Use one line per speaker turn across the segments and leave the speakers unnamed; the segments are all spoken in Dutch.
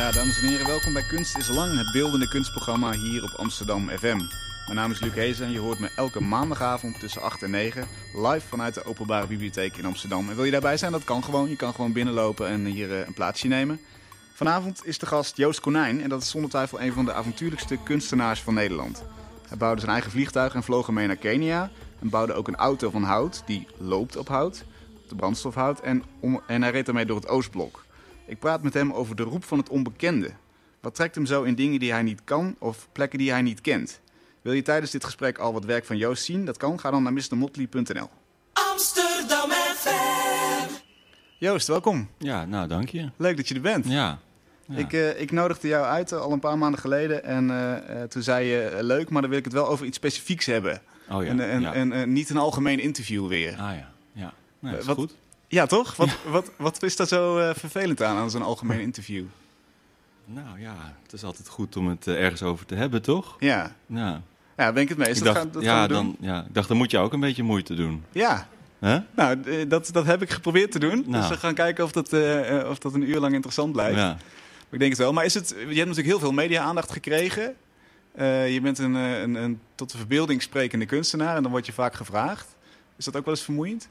Ja, dames en heren, welkom bij Kunst is Lang, het beeldende kunstprogramma hier op Amsterdam FM. Mijn naam is Luc Hezen en je hoort me elke maandagavond tussen 8 en 9 live vanuit de Openbare Bibliotheek in Amsterdam. En wil je daarbij zijn? Dat kan gewoon. Je kan gewoon binnenlopen en hier eh, een plaatsje nemen. Vanavond is de gast Joost Konijn en dat is zonder twijfel een van de avontuurlijkste kunstenaars van Nederland. Hij bouwde zijn eigen vliegtuig en vloog ermee naar Kenia. En bouwde ook een auto van hout die loopt op hout, de brandstofhout. En, en hij reed daarmee door het Oostblok. Ik praat met hem over de roep van het onbekende. Wat trekt hem zo in dingen die hij niet kan of plekken die hij niet kent? Wil je tijdens dit gesprek al wat werk van Joost zien? Dat kan. Ga dan naar mrmotley.nl.
Amsterdam FM.
Joost, welkom.
Ja, nou dank je.
Leuk dat je er bent.
Ja. ja.
Ik, eh, ik nodigde jou uit eh, al een paar maanden geleden. En eh, eh, toen zei je, leuk, maar dan wil ik het wel over iets specifieks hebben.
oh ja.
En, en,
ja.
en, niet een algemeen interview weer.
ah ja. Ja. Nee, is
wat-
goed.
Ja, toch? Wat, wat, wat is daar zo eh, vervelend aan, aan zo'n algemeen interview?
Nou ja, het is altijd goed om het eh, ergens over te hebben, toch?
Ja,
Ja.
ja ben ik het mee
ik
dat
dacht,
gaan, dat
ja, dan, ja, ik dacht, dan moet je ook een beetje moeite doen.
Ja,
Hè?
nou, eh, dat, dat heb ik geprobeerd te doen.
Nou.
Dus we gaan kijken of dat, of dat een uur lang interessant blijft.
Ja.
Ik denk het wel. Maar is het, je hebt natuurlijk heel veel media-aandacht gekregen. Je bent een, een, een tot de verbeelding sprekende kunstenaar en dan word je vaak gevraagd. Is dat ook wel eens vermoeiend?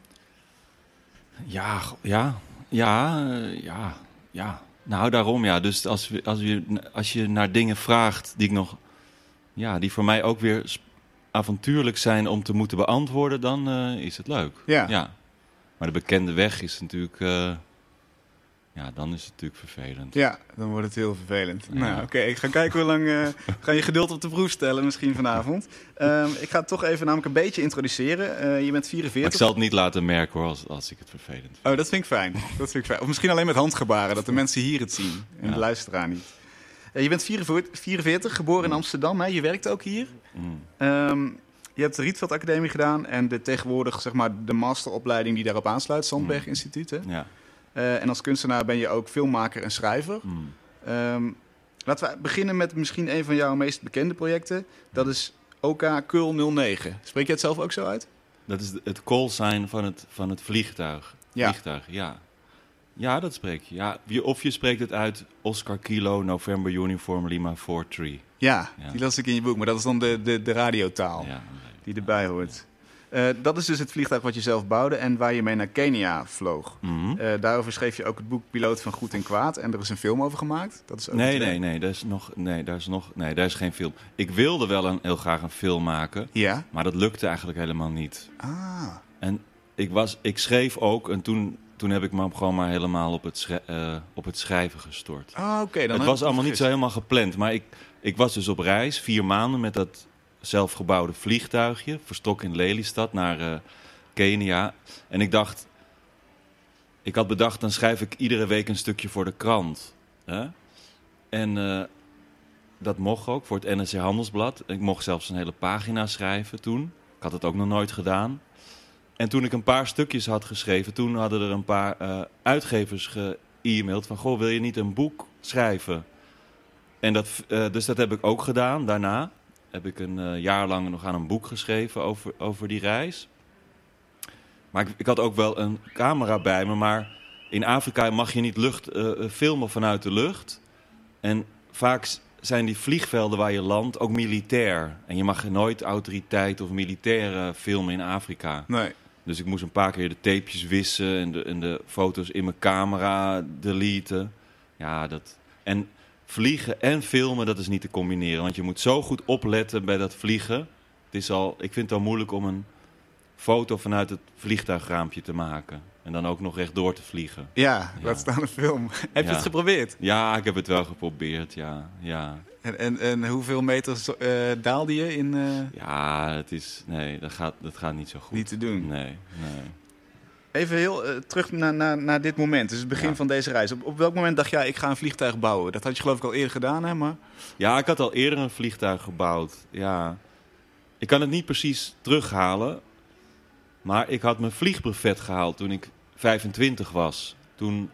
Ja, ja, ja, eh, ja, ja. Nou, daarom ja. Dus als, we, als, je, als je naar dingen vraagt die ik nog, ja, die voor mij ook weer avontuurlijk zijn om te moeten beantwoorden, dan eh, is het leuk.
Ja.
ja. Maar de bekende weg is natuurlijk, eh, ja, dan is het natuurlijk vervelend.
Ja, dan wordt het heel vervelend.
Ja.
Nou, oké, ik ga kijken hoe lang. eh ga je geduld op de proef stellen, misschien vanavond. Ehm, ik ga het toch even namelijk een beetje introduceren. Eh, je bent
Maar
44.
ik zal het niet laten merken hoor, als, als ik het vervelend vind.
Oh, dat vind ik fijn. Dat vind ik fijn. Of misschien alleen met handgebaren, dat de mensen hier het zien en
Ja.
de luisteraar niet. Eh, je bent 44, 44, geboren in Amsterdam. Hè? Je werkt ook hier.
Mm.
Ehm, je hebt de Rietveld Academie gedaan en de, tegenwoordig zeg maar, de masteropleiding die daarop aansluit, Zandberg
Mm.
Instituut. Hè?
Ja.
Eh, en als kunstenaar ben je ook filmmaker en schrijver.
Mm.
Ehm, laten we beginnen met misschien een van jouw meest bekende projecten. Dat is OK Kul 09. Spreek je het zelf ook zo uit?
Dat is het call sign van het, van het vliegtuig.
Ja.
Vliegtuig, ja. Ja, dat spreek je. Ja, je- of je spreekt het uit Oscar Kilo, November Uniform Lima 43.
Ja,
Ja.
die las ik in je boek, maar dat is dan de, de, de radiotaal
Ja,
die erbij hoort. Eh, dat is dus het vliegtuig wat je zelf bouwde en waar je mee naar Kenia vloog.
Mhm.
Eh, daarover schreef je ook het boek Piloot van Goed en Kwaad en er is een film over gemaakt. Dat is ook
Nee,
het-
nee, nee, daar is nog, nee, daar is nog, nee, daar is geen film. Ik wilde wel een, heel graag een film maken,
Ja?
maar dat lukte eigenlijk helemaal niet.
Ah,
En ik, was, ik schreef ook en toen, toen heb ik me gewoon maar helemaal op het, eh, op het schrijven gestort.
Ah, oké. dan
het was allemaal niet zo helemaal gepland. Maar ik, ik was dus op reis, vier maanden met dat zelfgebouwde vliegtuigje. Verstok in Lelystad naar eh, Kenia. En ik dacht, ik had bedacht, dan schrijf ik iedere week een stukje voor de krant. Hè? En eh, dat mocht ook voor het NRC Handelsblad. Ik mocht zelfs een hele pagina schrijven toen. Ik had het ook nog nooit gedaan. En toen ik een paar stukjes had geschreven, toen hadden er een paar eh, uitgevers ge-e-maild van... Goh, wil je niet een boek schrijven? En dat, dus dat heb ik ook gedaan. Daarna heb ik een eh, jaar lang nog aan een boek geschreven over, over die reis. Maar ik, ik had ook wel een camera bij me, maar in Afrika mag je niet lucht, eh, eh, filmen vanuit de lucht. En vaak zijn die vliegvelden waar je landt ook militair. En je mag nooit autoriteit of militairen filmen in Afrika.
Nee.
Dus ik moest een paar keer de tapejes wissen en de, en de foto's in mijn camera deleten. Ja, dat. En vliegen en filmen, dat is niet te combineren. Want je moet zo goed opletten bij dat vliegen. Het is al, ik vind het al moeilijk om een foto vanuit het vliegtuigraampje te maken. En dan ook nog recht door te vliegen.
Ja,
Ja.
laat staan een film. Heb je het geprobeerd?
Ja, ik heb het wel geprobeerd, ja. Ja,
En, en, en hoeveel meters eh, daalde je in eh,
ja het is... Nee, dat gaat, dat gaat niet zo goed.
niet te doen?
Nee, nee.
Even heel eh, terug naar, naar, naar dit moment, dus het begin
Ja.
van deze reis. Op, op welk moment dacht jij, ik ga een vliegtuig bouwen? Dat had je geloof ik al eerder gedaan, hè? Maar...
Ja, ik had al eerder een vliegtuig gebouwd. Ja. Ik kan het niet precies terughalen. Maar ik had mijn vliegbrevet gehaald toen ik 25 was. Toen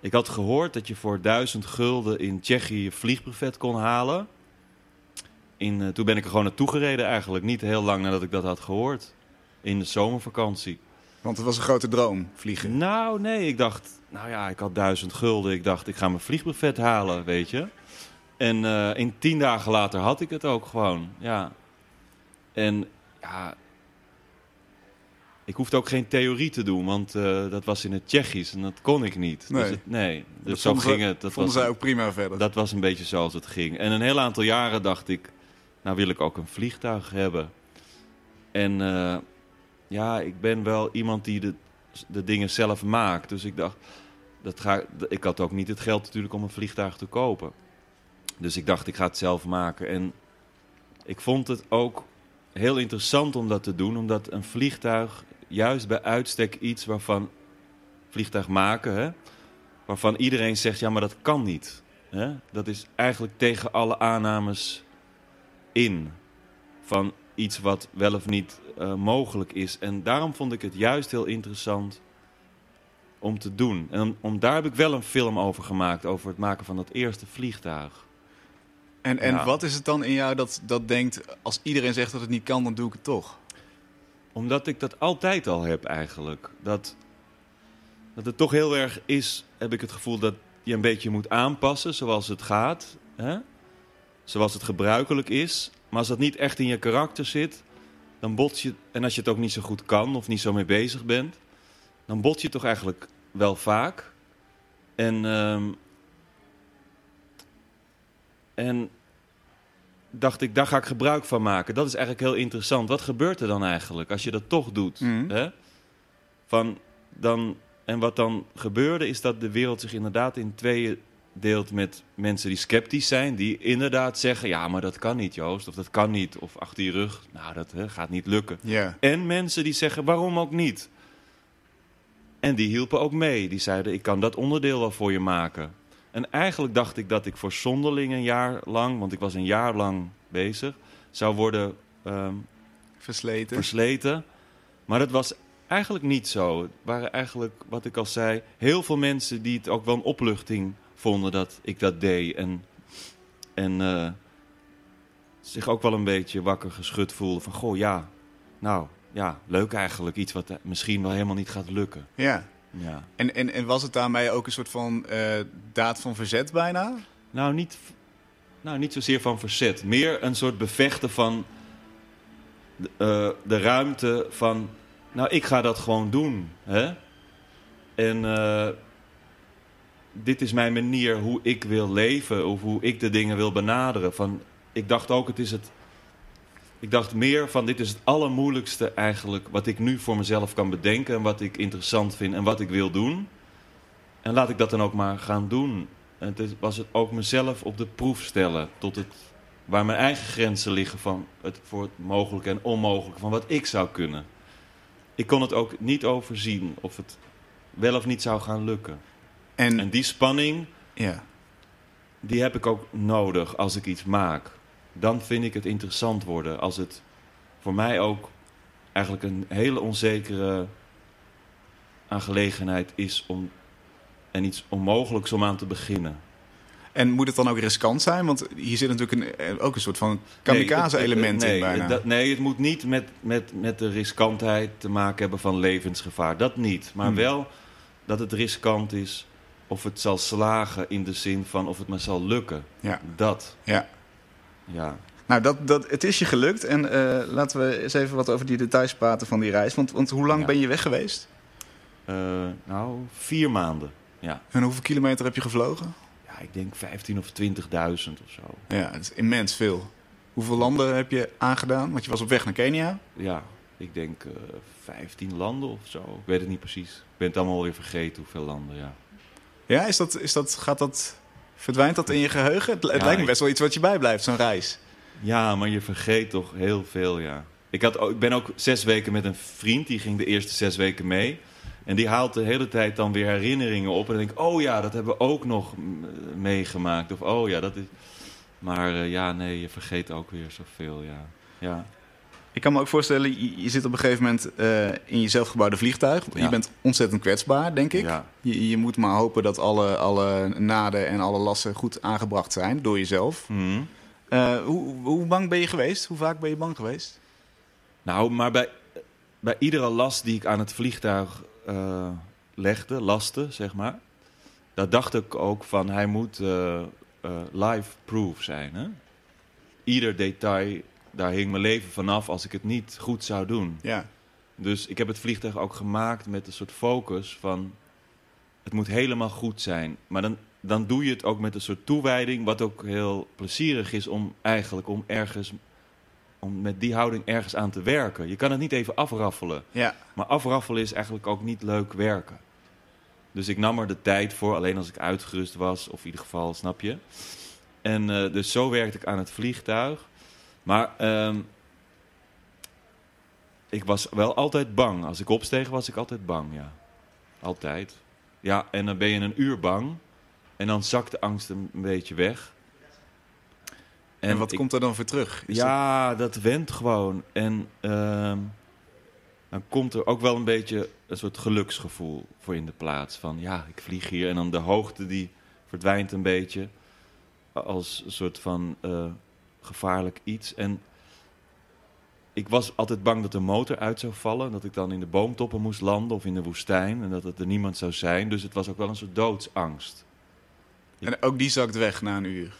ik had gehoord dat je voor 1000 gulden in Tsjechië je vliegbrevet kon halen. In, eh, toen ben ik er gewoon naartoe gereden eigenlijk. Niet heel lang nadat ik dat had gehoord. In de zomervakantie.
Want het was een grote droom, vliegen.
Nou, nee, ik dacht, nou ja, ik had duizend gulden. Ik dacht, ik ga mijn vliegbuffet halen, weet je. En eh, in tien dagen later had ik het ook gewoon, ja. En ja, ik hoefde ook geen theorie te doen, want eh, dat was in het Tsjechisch en dat kon ik niet.
Nee.
Dus, het, nee. dus zo ging het. Dat
Vonden
was,
zij ook prima verder.
dat was een beetje zoals het ging. En een heel aantal jaren dacht ik, nou wil ik ook een vliegtuig hebben. En eh, ja, ik ben wel iemand die de, de dingen zelf maakt. Dus ik dacht, dat ga, ik had ook niet het geld natuurlijk om een vliegtuig te kopen. Dus ik dacht, ik ga het zelf maken. En ik vond het ook heel interessant om dat te doen, omdat een vliegtuig juist bij uitstek iets waarvan vliegtuig maken, hè, waarvan iedereen zegt, ja, maar dat kan niet. Hè? Dat is eigenlijk tegen alle aannames in van iets wat wel of niet eh, mogelijk is. En daarom vond ik het juist heel interessant om te doen. En om, om- daar heb ik wel een film over gemaakt, over het maken van dat eerste vliegtuig.
En, en
Ja.
wat is het dan in jou dat, dat denkt, als iedereen zegt dat het niet kan, dan doe ik het toch?
Omdat ik dat altijd al heb eigenlijk. Dat, dat het toch heel erg is, heb ik het gevoel dat je een beetje moet aanpassen zoals het gaat. Hè? Zoals het gebruikelijk is. Maar als dat niet echt in je karakter zit, dan bots je. En als je het ook niet zo goed kan of niet zo mee bezig bent, dan bot je toch eigenlijk wel vaak. En, ehm, en dacht ik, daar ga ik gebruik van maken. Dat is eigenlijk heel interessant. Wat gebeurt er dan eigenlijk als je dat toch doet?
Mhm.
Hè? Van, dan, en wat dan gebeurde is dat de wereld zich inderdaad in tweeën deelt met mensen die sceptisch zijn. Die inderdaad zeggen, ja, maar dat kan niet Joost. Of dat kan niet. Of achter je rug, nou, dat hè, gaat niet lukken.
Ja.
En mensen die zeggen, waarom ook niet? En die hielpen ook mee. Die zeiden, ik kan dat onderdeel wel voor je maken. En eigenlijk dacht ik dat ik voor Zonderling een jaar lang... want ik was een jaar lang bezig... zou worden ehm,
Versleten.
versleten. Maar dat was eigenlijk niet zo. Het waren eigenlijk, wat ik al zei... heel veel mensen die het ook wel een opluchting vonden dat ik dat deed. En, en eh, zich ook wel een beetje wakker geschud voelden van... goh, ja, nou, ja, leuk eigenlijk. Iets wat misschien wel helemaal niet gaat lukken.
ja.
Ja.
En, en, en was het daarmee ook een soort van eh, daad van verzet bijna?
Nou niet, nou, niet zozeer van verzet. Meer een soort bevechten van de, eh, de ruimte van... Nou, ik ga dat gewoon doen. Hè? En dit is mijn manier hoe ik wil leven. Of hoe ik de dingen wil benaderen. Van, ik dacht ook, het is het... Ik dacht meer van, dit is het allermoeilijkste eigenlijk... wat ik nu voor mezelf kan bedenken... en wat ik interessant vind en wat ik wil doen. En laat ik dat dan ook maar gaan doen. En het was het ook mezelf op de proef stellen. Tot het, waar mijn eigen grenzen liggen van het, voor het mogelijke en onmogelijke. Van wat ik zou kunnen. Ik kon het ook niet overzien of het wel of niet zou gaan lukken.
En,
En die spanning,
ja.
die heb ik ook nodig als ik iets maak. Dan vind ik het interessant worden. Als het voor mij ook eigenlijk een hele onzekere aangelegenheid is om en iets onmogelijks om aan te beginnen.
en moet het dan ook riskant zijn? Want hier zit natuurlijk een, eh, ook een soort van kamikaze-element
nee,
in bijna.
dat- nee, het moet niet met, met, met de riskantheid te maken hebben van levensgevaar. Dat niet. Maar
Hmm.
wel dat het riskant is of het zal slagen in de zin van of het maar zal lukken.
Ja.
Dat,
ja.
ja.
Nou, dat, dat, het is je gelukt. En eh, laten we eens even wat over die details praten van die reis. Want, want hoe lang
Ja.
ben je weg geweest?
Eh, nou, vier maanden. Ja.
En hoeveel kilometer heb je gevlogen?
ja, ik denk 15 of 20.000 of zo.
Ja, het is immens veel. Hoeveel landen heb je aangedaan? Want je was op weg naar Kenia.
Ja, ik denk eh 15 landen of zo. Ik weet het niet precies. Ik ben het allemaal weer vergeten hoeveel landen, ja.
Ja, is dat, is dat, gaat dat, verdwijnt dat in je geheugen? Het, het
Ja,
lijkt me best wel iets wat je bijblijft, zo'n reis.
Ja, maar je vergeet toch heel veel, ja. Ik, had, ook- ik ben ook zes weken met een vriend, die ging de eerste zes weken mee. En die haalt de hele tijd dan weer herinneringen op. En dan denk ik, oh ja, dat hebben we ook nog meegemaakt. Of oh ja, dat is... Maar eh, ja, nee, je vergeet ook weer zoveel, ja. Ja,
Ik kan me ook voorstellen, je, je zit op een gegeven moment eh, in je zelfgebouwde vliegtuig. Je bent ontzettend kwetsbaar, denk ik.
ja.
Je, je moet maar hopen dat alle, alle naden en alle lassen goed aangebracht zijn door jezelf.
Mhm.
Eh, hoe, hoe bang ben je geweest? Hoe vaak ben je bang geweest?
Nou, maar bij, bij iedere last die ik aan het vliegtuig eh, legde, laste, zeg maar, daar dacht ik ook van hij moet live-proof zijn. Hè? Ieder detail, daar hing mijn leven vanaf als ik het niet goed zou doen.
Ja.
Dus ik heb het vliegtuig ook gemaakt met een soort focus van... het moet helemaal goed zijn. Maar dan, dan doe je het ook met een soort toewijding... wat ook heel plezierig is om eigenlijk om ergens... om met die houding ergens aan te werken. Je kan het niet even afraffelen.
Ja.
Maar afraffelen is eigenlijk ook niet leuk werken. Dus ik nam er de tijd voor, alleen als ik uitgerust was, of in ieder geval, snap je? En eh, dus zo werkte ik aan het vliegtuig. Maar ehm, ik was wel altijd bang. Als ik opsteeg, was ik altijd bang, ja. Altijd. Ja, en dan ben je een uur bang. En dan zakt de angst een beetje weg.
En, wat
ik-
komt er dan voor terug? Is
ja, dat... went gewoon. En ehm, dan komt er ook wel een beetje een soort geluksgevoel voor in de plaats. Van ja, ik vlieg hier en dan de hoogte die verdwijnt een beetje. Als een soort van eh, gevaarlijk iets. En ik was altijd bang dat de motor uit zou vallen. Dat ik dan in de boomtoppen moest landen of in de woestijn. En dat het er niemand zou zijn. Dus het was ook wel een soort doodsangst.
En ook die zakt weg na een uur.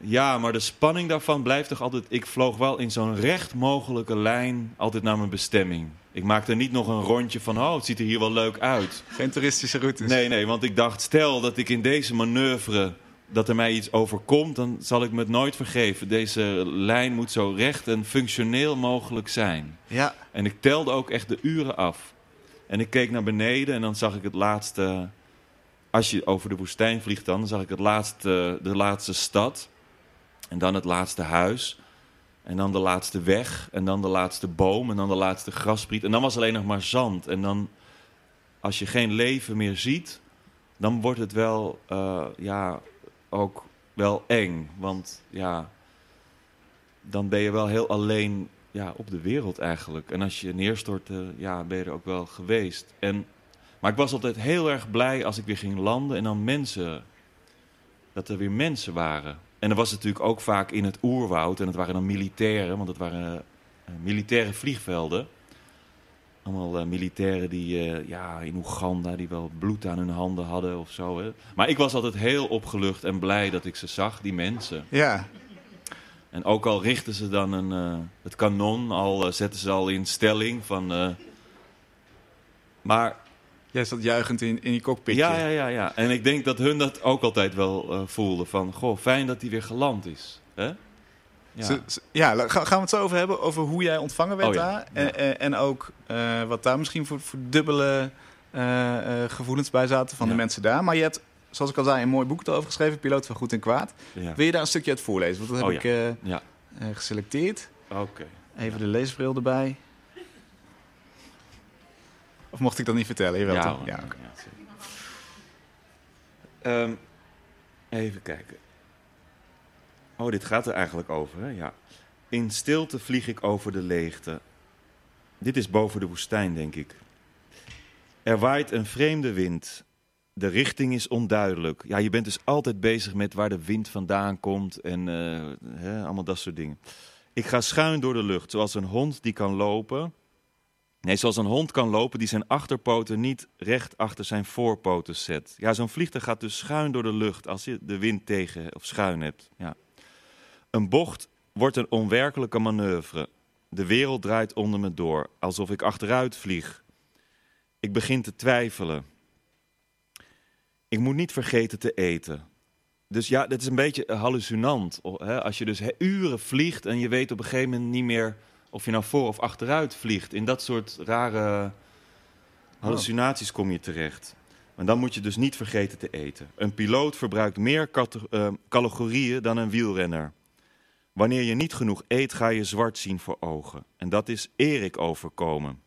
Ja, maar de spanning daarvan blijft toch altijd... Ik vloog wel in zo'n recht mogelijke lijn altijd naar mijn bestemming. Ik maakte niet nog een rondje van... Oh, het ziet er hier wel leuk uit.
Geen toeristische routes.
Nee, nee, want ik dacht... Stel dat ik in deze manoeuvre... dat er mij iets overkomt... dan zal ik me het nooit vergeven. Deze lijn moet zo recht en functioneel mogelijk zijn.
Ja.
En ik telde ook echt de uren af. En ik keek naar beneden en dan zag ik het laatste... Als je over de woestijn vliegt dan, dan zag ik het laatste, de laatste stad. En dan het laatste huis. En dan de laatste weg. En dan de laatste boom. En dan de laatste graspriet. En dan was alleen nog maar zand. En dan, als je geen leven meer ziet... dan wordt het wel, eh, ja, ook wel eng. Want ja, dan ben je wel heel alleen ja, op de wereld eigenlijk. En als je neerstort, eh, ja, ben je er ook wel geweest. En, maar ik was altijd heel erg blij als ik weer ging landen en dan mensen, dat er weer mensen waren. En dat was natuurlijk ook vaak in het oerwoud en het waren dan militairen, want het waren eh, militaire vliegvelden. Allemaal eh, militairen die eh, ja, in Oeganda, die wel bloed aan hun handen hadden of zo. Hè. Maar ik was altijd heel opgelucht en blij dat ik ze zag, die mensen.
Ja.
En ook al richten ze dan een, eh, het kanon, al zetten ze al in stelling van... maar
Jij zat juichend in, in die cockpitje.
ja, ja, ja, ja. En ik denk dat hun dat ook altijd wel voelden. Van, goh, fijn dat hij weer geland is. Hè? Ja.
Ja, gaan we het zo over hebben. Over hoe jij ontvangen werd
Oh ja,
daar.
ja.
En, en, ook eh, wat daar misschien voor, voor dubbele eh, eh, gevoelens bij zaten van de mensen daar. Maar je hebt, zoals ik al zei, een mooi boek erover geschreven. Piloot van Goed en Kwaad. Wil je daar een stukje uit voorlezen? Want dat heb
Oh
ik geselecteerd.
oké.
Even de leesbril erbij. Of mocht ik dat niet vertellen? Jawel,
Ja,
toch? Ja.
Ehm, even kijken. Oh, dit gaat er eigenlijk over, hè? Ja. In stilte vlieg ik over de leegte. Dit is boven de woestijn, denk ik. Er waait een vreemde wind. De richting is onduidelijk. Ja, je bent dus altijd bezig met waar de wind vandaan komt en eh, hè, allemaal dat soort dingen. Ik ga schuin door de lucht, zoals een hond die kan lopen. Nee, zoals een hond kan lopen die zijn achterpoten niet recht achter zijn voorpoten zet. Ja, zo'n vliegtuig gaat dus schuin door de lucht als je de wind tegen of schuin hebt. Ja. Een bocht wordt een onwerkelijke manoeuvre. De wereld draait onder me door, alsof ik achteruit vlieg. Ik begin te twijfelen. Ik moet niet vergeten te eten. Dus ja, dat is een beetje hallucinant. Hè? Als je dus uren vliegt en je weet op een gegeven moment niet meer of je nou voor of achteruit vliegt. In dat soort rare hallucinaties kom je terecht. Maar dan moet je dus niet vergeten te eten. Een piloot verbruikt meer eh, calorieën dan een wielrenner. Wanneer je niet genoeg eet, ga je zwart zien voor ogen. En dat is Erik overkomen.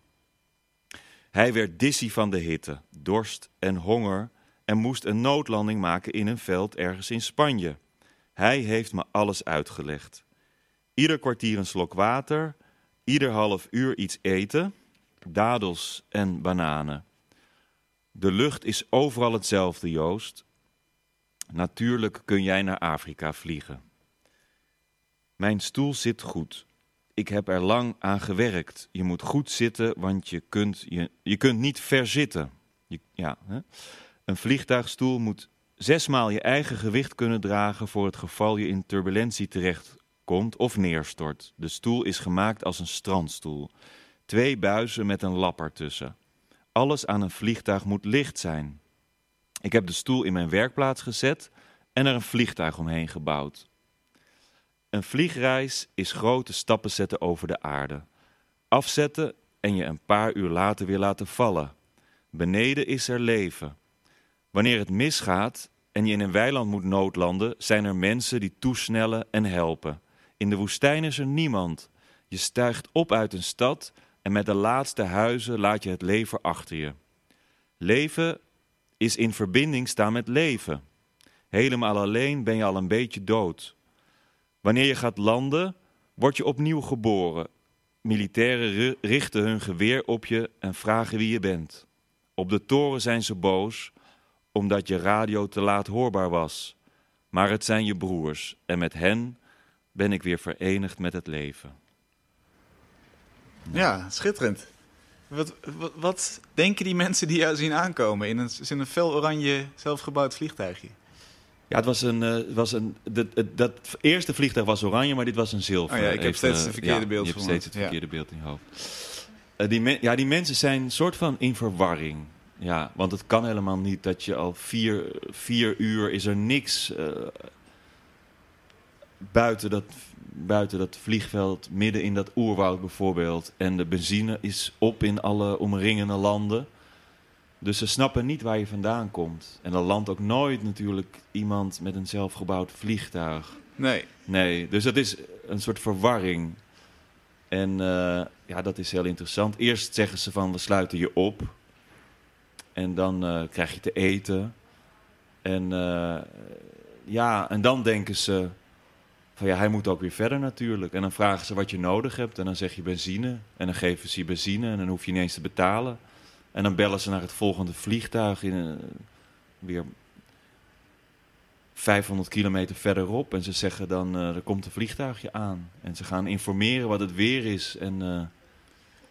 Hij werd dizzy van de hitte, dorst en honger en moest een noodlanding maken in een veld ergens in Spanje. Hij heeft me alles uitgelegd. Ieder kwartier een slok water, ieder half uur iets eten, dadels en bananen. De lucht is overal hetzelfde, Joost. Natuurlijk kun jij naar Afrika vliegen. Mijn stoel zit goed. ik heb er lang aan gewerkt. Je moet goed zitten, want je kunt, je, je kunt niet verzitten. Je, ja, hè? Een vliegtuigstoel moet zesmaal je eigen gewicht kunnen dragen voor het geval je in turbulentie terechtkomt of neerstort. De stoel is gemaakt als een strandstoel. Twee buizen met een lap ertussen. Alles aan een vliegtuig moet licht zijn. Ik heb de stoel in mijn werkplaats gezet en er een vliegtuig omheen gebouwd. Een vliegreis is grote stappen zetten over de aarde. Afzetten en je een paar uur later weer laten vallen. Beneden is er leven. Wanneer het misgaat en je in een weiland moet noodlanden, zijn er mensen die toesnellen en helpen. In de woestijn is er niemand. Je stijgt op uit een stad en met de laatste huizen laat je het leven achter je. Leven is in verbinding staan met leven. Helemaal alleen ben je al een beetje dood. Wanneer je gaat landen, word je opnieuw geboren. Militairen ri- richten hun geweer op je en vragen wie je bent. Op de toren zijn ze boos, omdat je radio te laat hoorbaar was. Maar het zijn je broers en met hen ben ik weer verenigd met het leven.
Ja, schitterend. Wat, wat, wat denken die mensen die jou zien aankomen in een, in een fel oranje zelfgebouwd vliegtuigje?
Ja, het was een, eh, was een dat, het- dat eerste vliegtuig was oranje, maar dit was een zilver.
Oh ja, ik heb
Even,
steeds het
eh,
verkeerde
ja,
beeld
Je hebt steeds het
Ja.
verkeerde beeld in je hoofd. Eh, die, men- ja, die mensen zijn een soort van in verwarring. Ja, want het kan helemaal niet dat je al vier, vier uur is er niks buiten, dat, buiten dat vliegveld, midden in dat oerwoud bijvoorbeeld. En de benzine is op in alle omringende landen. Dus ze snappen niet waar je vandaan komt. En dan landt ook nooit natuurlijk iemand met een zelfgebouwd vliegtuig.
Nee.
Nee, dus dat is een soort verwarring. En eh, ja, dat is heel interessant. Eerst zeggen ze van we sluiten je op. En dan eh, krijg je te eten. En eh, ja, en dan denken ze van ja, hij moet ook weer verder natuurlijk. En dan vragen ze wat je nodig hebt. En dan zeg je benzine. En dan geven ze je benzine en dan hoef je niet eens te betalen. En dan bellen ze naar het volgende vliegtuig in een, weer 500 kilometer verderop. En ze zeggen dan, eh, er komt een vliegtuigje aan. En ze gaan informeren wat het weer is. En eh,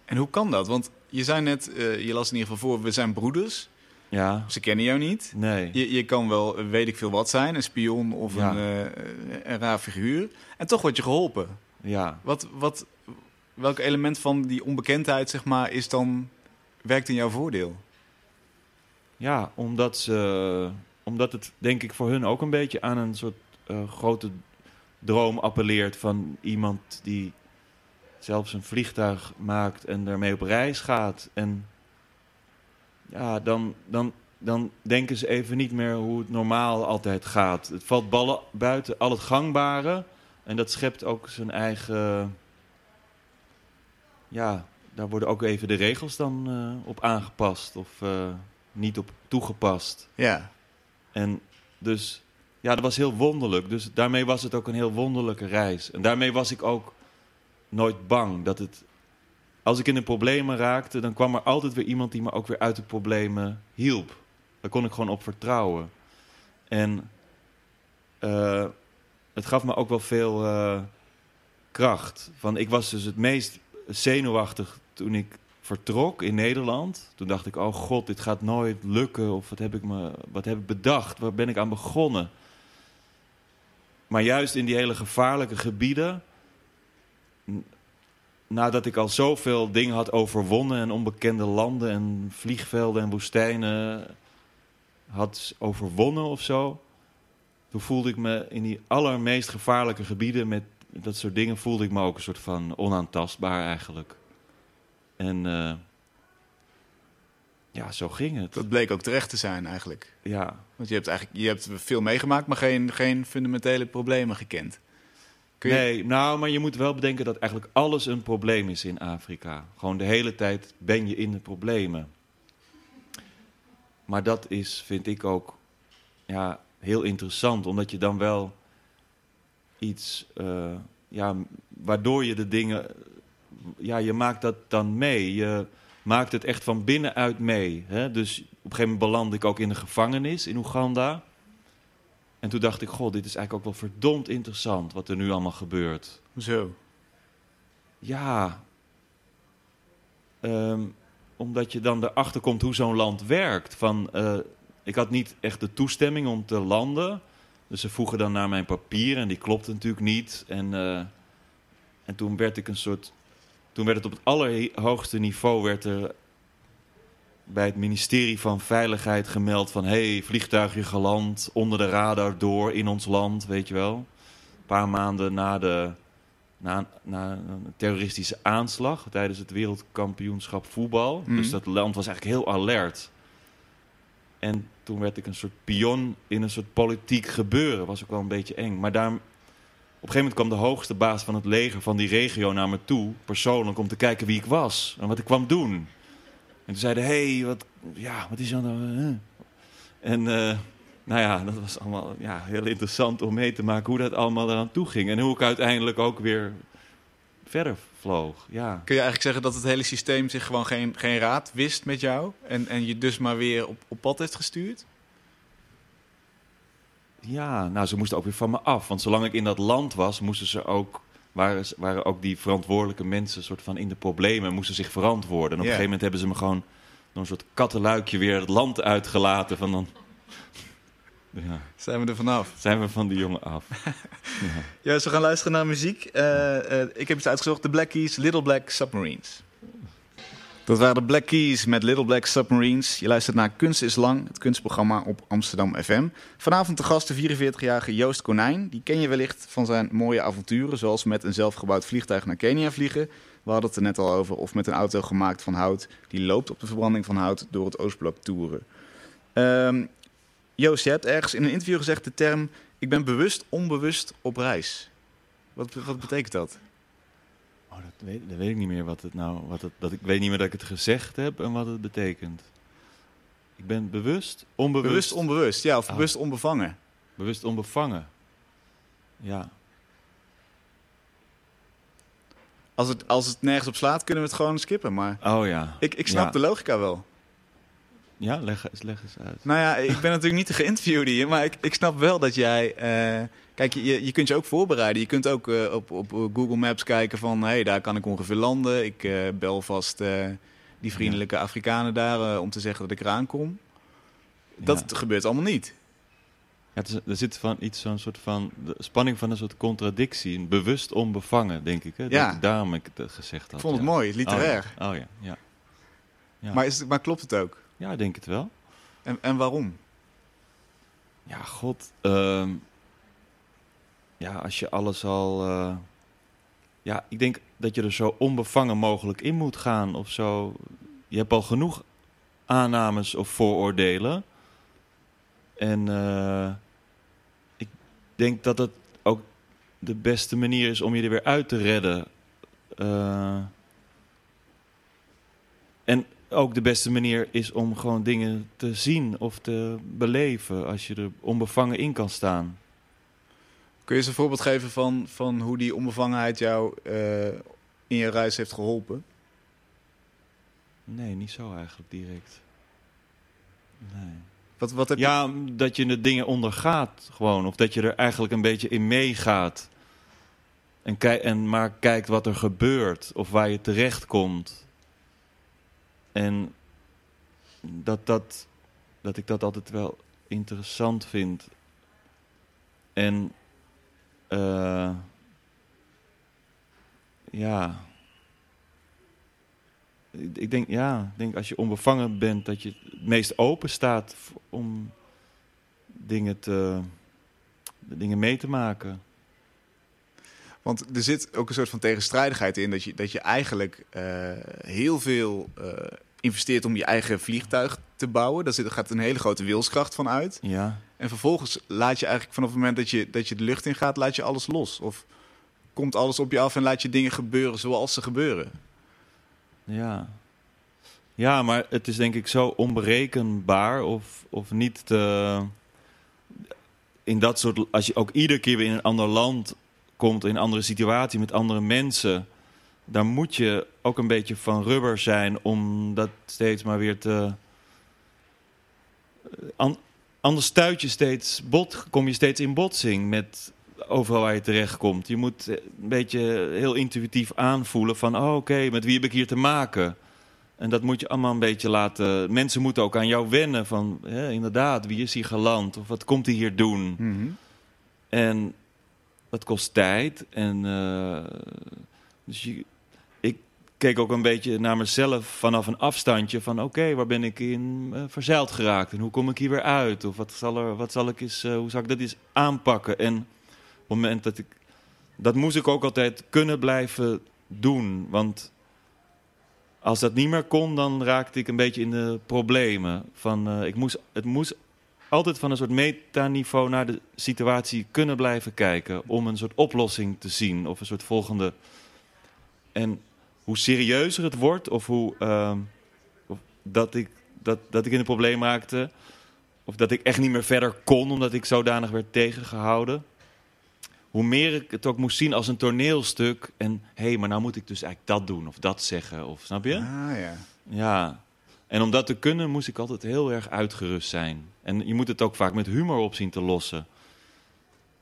En hoe kan dat? Want je zei net, eh, je las in ieder geval voor, we zijn broeders.
ja,
Ze kennen jou niet.
nee.
Je, je kan wel, eh, weet ik veel wat zijn, een spion of
Ja.
een, eh, een raar figuur. En toch word je geholpen.
Ja,
Wat, wat, welk element van die onbekendheid, zeg maar, is dan, werkt in jouw voordeel?
ja omdat, ze, omdat het denk ik voor hun ook een beetje aan een soort eh, grote droom appelleert van iemand die zelfs een vliegtuig maakt en daarmee op reis gaat. En ja, dan, dan, dan denken ze even niet meer hoe het normaal altijd gaat. Het valt ballen buiten al het gangbare en dat schept ook zijn eigen. Ja, daar worden ook even de regels dan eh, op aangepast of eh, niet op toegepast.
Ja.
En dus, ja, dat was heel wonderlijk. Dus daarmee was het ook een heel wonderlijke reis. En daarmee was ik ook nooit bang dat het. Als ik in de problemen raakte, dan kwam er altijd weer iemand die me ook weer uit de problemen hielp. Daar kon ik gewoon op vertrouwen. En eh, het gaf me ook wel veel kracht. Van, ik was dus het meest zenuwachtig toen ik vertrok in Nederland. Toen dacht ik, oh god, dit gaat nooit lukken. Of wat heb ik, me, wat heb ik bedacht? Waar ben ik aan begonnen? Maar juist in die hele gevaarlijke gebieden... nadat ik al zoveel dingen had overwonnen... en onbekende landen en vliegvelden en woestijnen had overwonnen of zo... toen voelde ik me in die allermeest gevaarlijke gebieden... met dat soort dingen voelde ik me ook een soort van onaantastbaar eigenlijk. En eh, ja, zo ging het.
Dat bleek ook terecht te zijn eigenlijk.
Ja,
Want je hebt eigenlijk je hebt veel meegemaakt, maar geen, geen fundamentele problemen gekend. Je,
Nee, nou, maar je moet wel bedenken dat eigenlijk alles een probleem is in Afrika. Gewoon de hele tijd ben je in de problemen. Maar dat is, vind ik ook, ja, heel interessant, omdat je dan wel iets, eh, ja, waardoor je de dingen, ja, je maakt dat dan mee. Je maakt het echt van binnenuit mee. Hè? Dus op een gegeven moment belandde ik ook in de gevangenis in Oeganda. En toen dacht ik, god, dit is eigenlijk ook wel verdomd interessant wat er nu allemaal gebeurt.
Zo.
Ja. Ehm, omdat je dan erachter komt hoe zo'n land werkt. Van, eh, ik had niet echt de toestemming om te landen. Dus ze vroegen dan naar mijn papieren en die klopte natuurlijk niet. En, eh, en toen werd ik een soort. Toen werd het op het allerhoogste niveau werd er bij het ministerie van Veiligheid gemeld van hey, vliegtuigje geland onder de radar door in ons land, weet je wel. Een paar maanden na de na, na een terroristische aanslag tijdens het wereldkampioenschap voetbal.
Mhm.
Dus dat land was eigenlijk heel alert. En toen werd ik een soort pion in een soort politiek gebeuren. Was ook wel een beetje eng. Maar daar, op een gegeven moment kwam de hoogste baas van het leger van die regio naar me toe, persoonlijk, om te kijken wie ik was en wat ik kwam doen. En toen zeiden, hé, hey, wat, ja, wat is er nou? eh?" En eh, nou ja, dat was allemaal ja, heel interessant om mee te maken hoe dat allemaal eraan toe ging. En hoe ik uiteindelijk ook weer verder vloog. Ja,
Kun je eigenlijk zeggen dat het hele systeem zich gewoon geen, geen raad wist met jou? En, en je dus maar weer op, op pad heeft gestuurd?
ja, nou, ze moesten ook weer van me af. Want zolang ik in dat land was, moesten ze ook, waren, waren ook die verantwoordelijke mensen soort van in de problemen en moesten zich verantwoorden. En op een gegeven moment hebben ze me gewoon door een soort kattenluikje weer het land uitgelaten. Van dan ja,
Zijn we er vanaf?
zijn we van die jongen af.
Ja, dus we gaan luisteren naar muziek. Eh, eh, ik heb iets uitgezocht. The Black Keys, Little Black Submarines. Dat waren de Black Keys met Little Black Submarines. Je luistert naar Kunst is Lang, het kunstprogramma op Amsterdam FM. Vanavond de gast, de 44-jarige Joost Konijn. Die ken je wellicht van zijn mooie avonturen, zoals met een zelfgebouwd vliegtuig naar Kenia vliegen. We hadden het er net al over. Of met een auto gemaakt van hout, die loopt op de verbranding van hout door het Oostblok toeren. Ehm, Joost, je hebt ergens in een interview gezegd de term... ik ben bewust onbewust op reis. Wat, wat betekent dat?
Oh, dat weet, dat weet ik niet meer wat het nou. Wat het, dat ik weet niet meer dat ik het gezegd heb en wat het betekent. Ik ben bewust, onbewust,
Bewust onbewust, ja, of
Ah.
bewust onbevangen.
bewust onbevangen. Ja,
Als het, als het nergens op slaat, kunnen we het gewoon skippen. Maar
oh ja.
ik, ik snap
Ja.
de logica wel.
Ja, leg, eens- leg eens uit.
Nou ja, ik ben natuurlijk niet de geïnterviewde hier, maar ik, ik snap wel dat jij... eh, kijk, je, je kunt je ook voorbereiden. Je kunt ook eh, op, op Google Maps kijken van... hé, hey, daar kan ik ongeveer landen. Ik eh, bel vast eh, die vriendelijke Afrikanen daar eh, om te zeggen dat ik eraan kom. Dat
Ja.
gebeurt allemaal niet.
Ja, is, er zit van iets zo'n soort van de spanning van een soort contradictie, een bewust onbevangen, denk ik. Hè?
Ja.
Dat, daarom ik het gezegd had.
Ik vond het
ja.
mooi, literair.
Oh ja, oh, ja. ja. Ja.
Maar, is het, maar klopt het ook?
Ja, ik denk het wel.
En, en waarom?
Ja, god. ehm, ja, als je alles al. eh, ja, ik denk dat je er zo onbevangen mogelijk in moet gaan of zo. Je hebt al genoeg aannames of vooroordelen. En eh, ik denk dat het ook de beste manier is om je er weer uit te redden. Eh, en ook de beste manier is om gewoon dingen te zien of te beleven als je er onbevangen in kan staan.
Kun je eens een voorbeeld geven van, van hoe die onbevangenheid jou eh, in je reis heeft geholpen?
Nee, niet zo eigenlijk direct. Nee.
Wat, wat heb je...
Ja, dat je de dingen ondergaat gewoon. Of dat je er eigenlijk een beetje in meegaat. En, kijk, en maar kijkt wat er gebeurt. Of waar je terecht komt. En dat, dat, dat ik dat altijd wel interessant vind. En eh, ja. Ik, denk, ja, ik denk als je onbevangen bent, dat je het meest open staat om dingen, te, dingen mee te maken.
Want er zit ook een soort van tegenstrijdigheid in dat je, dat je eigenlijk eh, heel veel eh, investeert om je eigen vliegtuig te bouwen. Daar zit, er gaat een hele grote wilskracht van uit.
Ja.
En vervolgens laat je eigenlijk vanaf het moment dat je, dat je de lucht in gaat, laat je alles los. Of komt alles op je af en laat je dingen gebeuren zoals ze gebeuren.
Ja. Ja, maar het is denk ik zo onberekenbaar of, of niet te... In dat soort... Als je ook iedere keer weer in een ander land komt, in andere situatie, met andere mensen... Dan moet je ook een beetje van rubber zijn om dat steeds maar weer te... An- anders stuit je steeds bot, kom je steeds in botsing met overal waar je terechtkomt. Je moet eh, een beetje heel intuïtief aanvoelen van... oh, oké, met wie heb ik hier te maken? En dat moet je allemaal een beetje laten... Mensen moeten ook aan jou wennen van... Hè, inderdaad, wie is hier geland? Of wat komt hij hier doen?
Mhm.
En dat kost tijd. En eh, dus je, ik keek ook een beetje naar mezelf vanaf een afstandje van oké, waar ben ik in eh, verzeild geraakt en hoe kom ik hier weer uit? Of wat zal, er, wat zal ik eens, eh, hoe zal ik dat eens aanpakken? En op het moment dat ik, dat moest ik ook altijd kunnen blijven doen. Want als dat niet meer kon, dan raakte ik een beetje in de problemen. Van, ik moest, het moest altijd van een soort metaniveau naar de situatie kunnen blijven kijken. Om een soort oplossing te zien of een soort volgende. En hoe serieuzer het wordt, of hoe ehm, of dat, ik, dat, dat ik in een probleem raakte. Of dat ik echt niet meer verder kon omdat ik zodanig werd tegengehouden. Hoe meer ik het ook moest zien als een toneelstuk. En hé, hey, maar nou moet ik dus eigenlijk dat doen of dat zeggen. Of, snap je?
Ah ja.
Ja. En om dat te kunnen moest ik altijd heel erg uitgerust zijn. En je moet het ook vaak met humor op zien te lossen.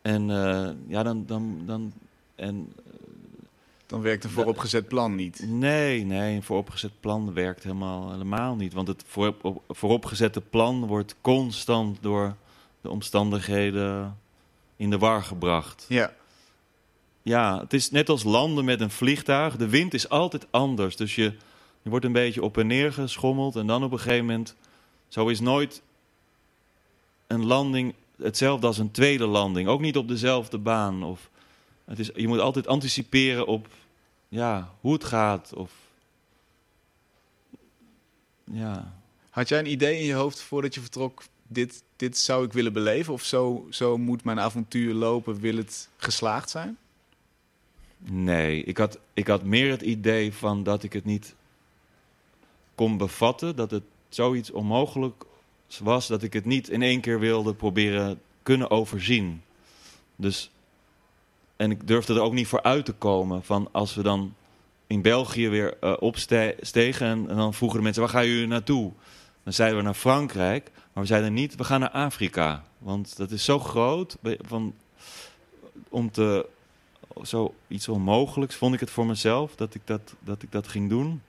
En eh, ja, dan. dan, dan en,
Dan werkt een vooropgezet plan niet.
nee, nee, een vooropgezet plan werkt helemaal, helemaal niet. Want het voorop, vooropgezette plan wordt constant door de omstandigheden in de war gebracht.
Ja.
Ja, het is net als landen met een vliegtuig. De wind is altijd anders. Dus je, je wordt een beetje op en neer geschommeld. En dan op een gegeven moment... Zo is nooit een landing hetzelfde als een tweede landing. Ook niet op dezelfde baan. Of, het is, je moet altijd anticiperen op ja, hoe het gaat. Of, ja.
Had jij een idee in je hoofd voordat je vertrok? Dit, dit zou ik willen beleven? Of zo, zo moet mijn avontuur lopen? Wil het geslaagd zijn?
Nee, ik had, ik had meer het idee van dat ik het niet kon bevatten. Dat het zoiets onmogelijk was dat ik het niet in één keer wilde proberen kunnen overzien. Dus, en ik durfde er ook niet voor uit te komen van als we dan in België weer uh, opstegen en, en, dan vroegen de mensen waar gaan jullie naartoe? Dan zeiden we naar Frankrijk, maar we zeiden niet we gaan naar Afrika, want dat is zo groot van, om te zo iets onmogelijks vond ik het voor mezelf dat ik dat, dat ik dat ging doen.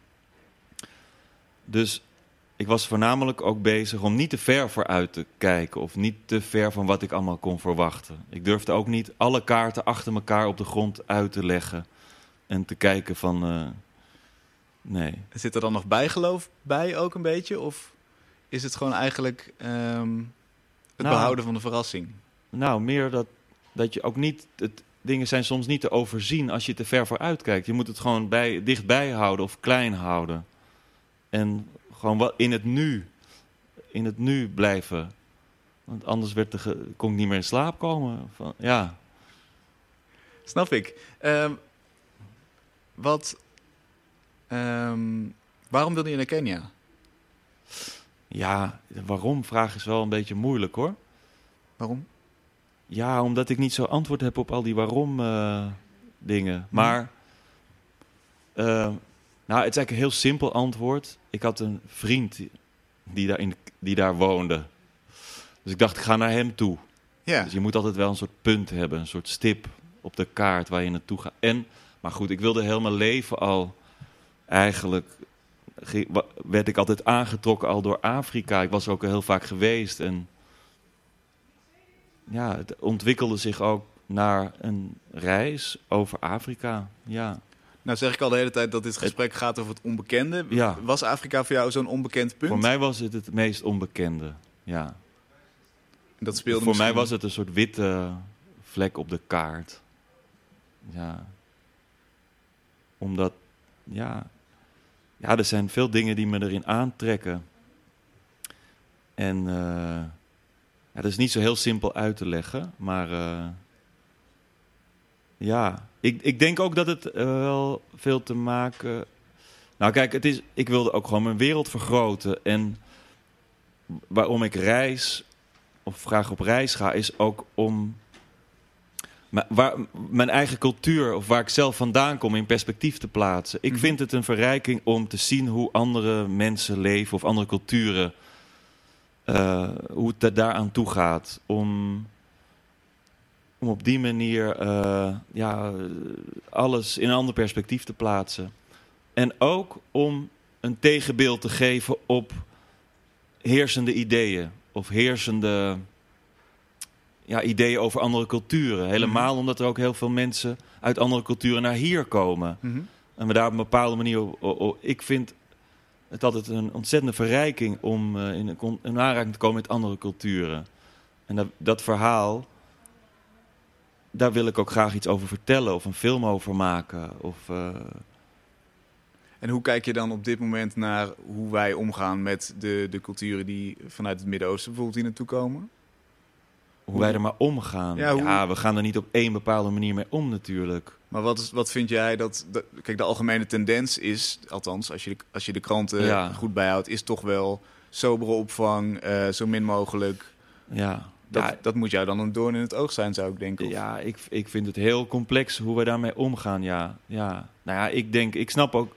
Dus ik was voornamelijk ook bezig om niet te ver vooruit te kijken. Of niet te ver van wat ik allemaal kon verwachten. Ik durfde ook niet alle kaarten achter elkaar op de grond uit te leggen. En te kijken van... Uh, nee.
Zit er dan nog bijgeloof bij ook een beetje? Of is het gewoon eigenlijk um, het nou, behouden van de verrassing?
Nou, meer dat, dat je ook niet... Het, dingen zijn soms niet te overzien als je te ver vooruit kijkt. Je moet het gewoon bij, dichtbij houden of klein houden. En gewoon wat in het nu. In het nu blijven. Want anders werd de kon ik niet meer in slaap komen. Van, ja.
Snap ik. Um, wat. Um, waarom wilde je naar Kenia?
Ja, waarom vraag is wel een beetje moeilijk hoor.
Waarom?
Ja, omdat ik niet zo antwoord heb op al die waarom uh, dingen. Maar. Uh, nou, het is eigenlijk een heel simpel antwoord. Ik had een vriend die daar, in, die daar woonde. Dus ik dacht, ik ga naar hem toe.
Ja.
Dus je moet altijd wel een soort punt hebben, een soort stip op de kaart waar je naartoe gaat. En, maar goed, ik wilde heel mijn leven al eigenlijk werd ik altijd aangetrokken al door Afrika. Ik was er ook heel vaak geweest en ja, het ontwikkelde zich ook naar een reis over Afrika. Ja.
Nou zeg ik al de hele tijd dat dit gesprek gaat over het onbekende.
Ja.
Was Afrika voor jou zo'n onbekend punt?
Voor mij was het het meest onbekende, ja.
Dat speelde
voor mij was het een soort witte vlek op de kaart. Ja. Omdat, ja... Ja, er zijn veel dingen die me erin aantrekken. En... Uh, ja, dat is niet zo heel simpel uit te leggen, maar... Uh, ja, ik, ik denk ook dat het uh, wel veel te maken. Nou, kijk, het is, ik wilde ook gewoon mijn wereld vergroten. En waarom ik reis, of graag op reis ga, is ook om waar, mijn eigen cultuur, of waar ik zelf vandaan kom, in perspectief te plaatsen. Ik vind het een verrijking om te zien hoe andere mensen leven of andere culturen, uh, hoe het daaraan toe gaat. Om om op die manier eh, ja, alles in een ander perspectief te plaatsen. En ook om een tegenbeeld te geven op heersende ideeën of heersende ja, ideeën over andere culturen. Helemaal omdat er ook heel veel mensen uit andere culturen naar hier komen.
Mhm.
En we daar op een bepaalde manier... o- o- o- ik vind het altijd een ontzettende verrijking om eh, in, een in aanraking te komen met andere culturen. En dat, dat verhaal, daar wil ik ook graag iets over vertellen of een film over maken. Of, eh,
En hoe kijk je dan op dit moment naar hoe wij omgaan met de, de culturen die vanuit het Midden-Oosten bijvoorbeeld hier naartoe komen?
hoe wij er maar omgaan.
Ja,
we gaan er niet op één bepaalde manier mee om natuurlijk.
Maar wat, is, wat vind jij dat, dat... Kijk, de algemene tendens is, althans als je de, als je de kranten
Ja.
goed bijhoudt, is toch wel sobere opvang, eh, zo min mogelijk.
Ja,
Dat,
ja,
dat moet jou dan een doorn in het oog zijn, zou ik denken. Of-
Ja, ik, ik vind het heel complex hoe we daarmee omgaan. Ja, ja. Nou ja, ik denk, ik snap ook.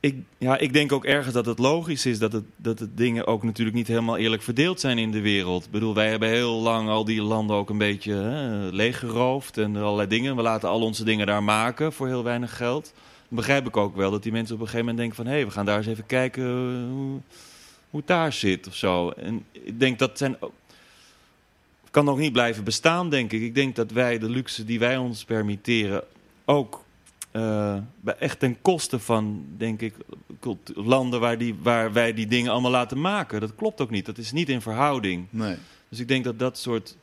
Ik, ja, ik denk ook ergens dat het logisch is dat het, dat het dingen ook natuurlijk niet helemaal eerlijk verdeeld zijn in de wereld. Ik bedoel, wij hebben heel lang al die landen ook een beetje hè, leeggeroofd en allerlei dingen. We laten al onze dingen daar maken voor heel weinig geld. Dan begrijp ik ook wel dat die mensen op een gegeven moment denken van... hé, hey, we gaan daar eens even kijken hoe, hoe het daar zit of zo. En ik denk dat zijn ook- kan ook niet blijven bestaan, denk ik. Ik denk dat wij de luxe die wij ons permitteren ook bij- echt ten koste van, denk ik, landen waar, die, waar wij die dingen allemaal laten maken. Dat klopt ook niet. Dat is niet in verhouding.
Nee.
Dus ik denk dat dat soort,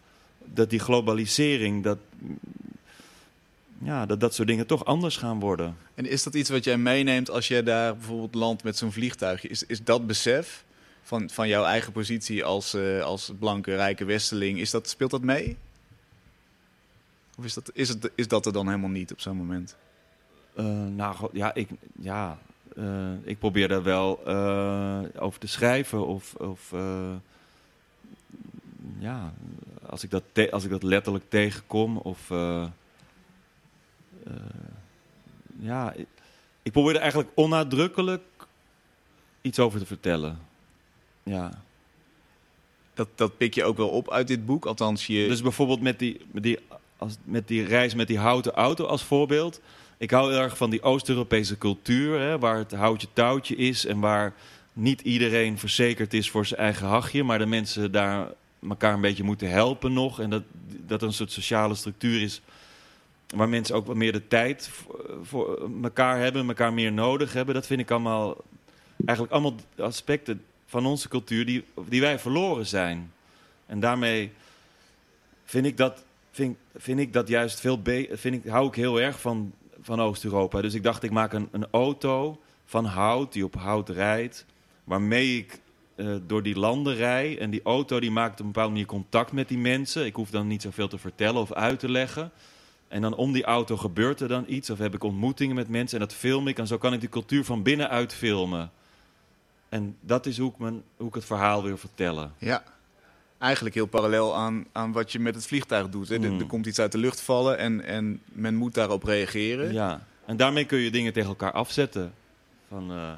dat die globalisering, dat, ja, dat dat soort dingen toch anders gaan worden.
En is dat iets wat jij meeneemt als je daar bijvoorbeeld landt met zo'n vliegtuigje? Is, is dat besef van, van jouw eigen positie als, eh, als blanke, rijke westeling, is dat, speelt dat mee? Of is dat, is, het, is dat er dan helemaal niet op zo'n moment?
Eh, nou, ja, ik, ja, eh, ik probeer daar wel over te schrijven. Of, of ja, als ik, dat als ik dat letterlijk tegenkom. Of, ja, ik, ik probeer er eigenlijk onnadrukkelijk iets over te vertellen. Ja.
Dat, dat pik je ook wel op uit dit boek? Althans, je...
Dus bijvoorbeeld met die, met, die, als, met die reis met die houten auto als voorbeeld. Ik hou heel erg van die Oost-Europese cultuur, hè, waar het houtje touwtje is en waar niet iedereen verzekerd is voor zijn eigen hachje, maar de mensen daar elkaar een beetje moeten helpen nog. En dat, dat er een soort sociale structuur is waar mensen ook wat meer de tijd voor, voor elkaar hebben, elkaar meer nodig hebben. Dat vind ik allemaal, eigenlijk allemaal aspecten van onze cultuur die, die wij verloren zijn. En daarmee vind ik dat, vind, vind ik dat juist veel beter. Vind ik, hou ik heel erg van, van Oost-Europa. Dus ik dacht, ik maak een, een auto van hout die op hout rijdt. Waarmee ik eh, door die landen rij. En die auto die maakt op een bepaalde manier contact met die mensen. Ik hoef dan niet zoveel te vertellen of uit te leggen. En dan om die auto gebeurt er dan iets. Of heb ik ontmoetingen met mensen en dat film ik. En zo kan ik die cultuur van binnenuit filmen. En dat is hoe ik, mijn, hoe ik het verhaal wil vertellen.
Ja, eigenlijk heel parallel aan, aan wat je met het vliegtuig doet. Hè? Er-
Mm.
Er komt iets uit de lucht vallen en, en men moet daarop reageren.
Ja, en daarmee kun je dingen tegen elkaar afzetten. Van eh,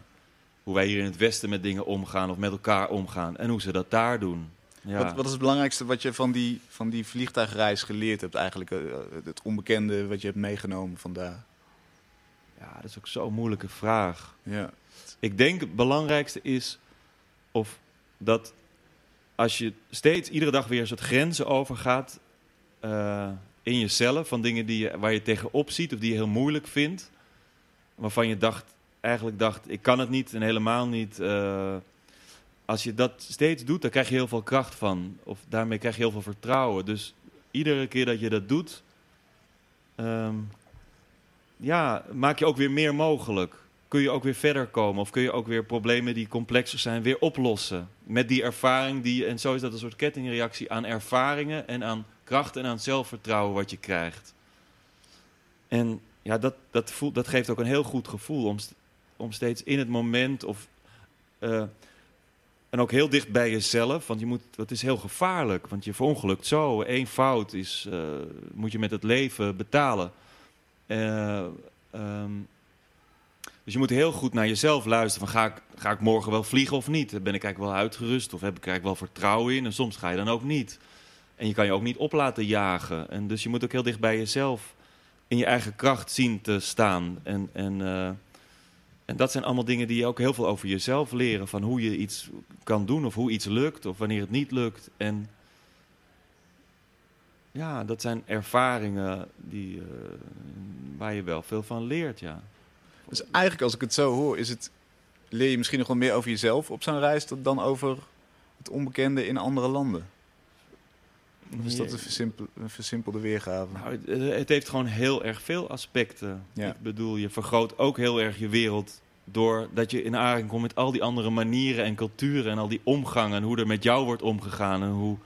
hoe wij hier in het Westen met dingen omgaan of met elkaar omgaan. En hoe ze dat daar doen. Ja.
Wat, wat is het belangrijkste wat je van die, van die vliegtuigreis geleerd hebt eigenlijk? eh, Het onbekende wat je hebt meegenomen vandaar.
ja, dat is ook zo'n moeilijke vraag.
Ja.
Ik denk het belangrijkste is of dat als je steeds iedere dag weer een soort grenzen overgaat eh, in jezelf, van dingen die je, waar je tegenop ziet of die je heel moeilijk vindt, waarvan je dacht, eigenlijk dacht, ik kan het niet en helemaal niet. eh, als je dat steeds doet, dan krijg je heel veel kracht van. Of daarmee krijg je heel veel vertrouwen. Dus iedere keer dat je dat doet, ehm, ja, maak je ook weer meer mogelijk. Kun je ook weer verder komen. Of kun je ook weer problemen die complexer zijn, weer oplossen. Met die ervaring die. En zo is dat een soort kettingreactie aan ervaringen en aan kracht en aan zelfvertrouwen wat je krijgt. En ja, dat, dat, voelt, dat geeft ook een heel goed gevoel om, om steeds in het moment of. eh, en ook heel dicht bij jezelf, want je moet, het is heel gevaarlijk. Want je verongelukt zo. Eén fout is, eh, moet je met het leven betalen. Ehm, dus je moet heel goed naar jezelf luisteren. Van, ga, ik, ga ik morgen wel vliegen of niet? Ben ik eigenlijk wel uitgerust? Of heb ik eigenlijk wel vertrouwen in? En soms ga je dan ook niet. En je kan je ook niet op laten jagen. En dus je moet ook heel dicht bij jezelf in je eigen kracht zien te staan. En, en, eh, en dat zijn allemaal dingen die je ook heel veel over jezelf leren. Van hoe je iets kan doen of hoe iets lukt of wanneer het niet lukt. En ja, dat zijn ervaringen die, eh, waar je wel veel van leert, ja.
Dus eigenlijk als ik het zo hoor, is het, leer je misschien nog wel meer over jezelf op zo'n reis dan over het onbekende in andere landen. Of is dat een, versimpel, een versimpelde weergave?
Nou, het, eh, het heeft gewoon heel erg veel aspecten.
Ja.
Ik bedoel, je vergroot ook heel erg je wereld doordat je in aanraking komt met al die andere manieren en culturen en al die omgangen en hoe er met jou wordt omgegaan en hoe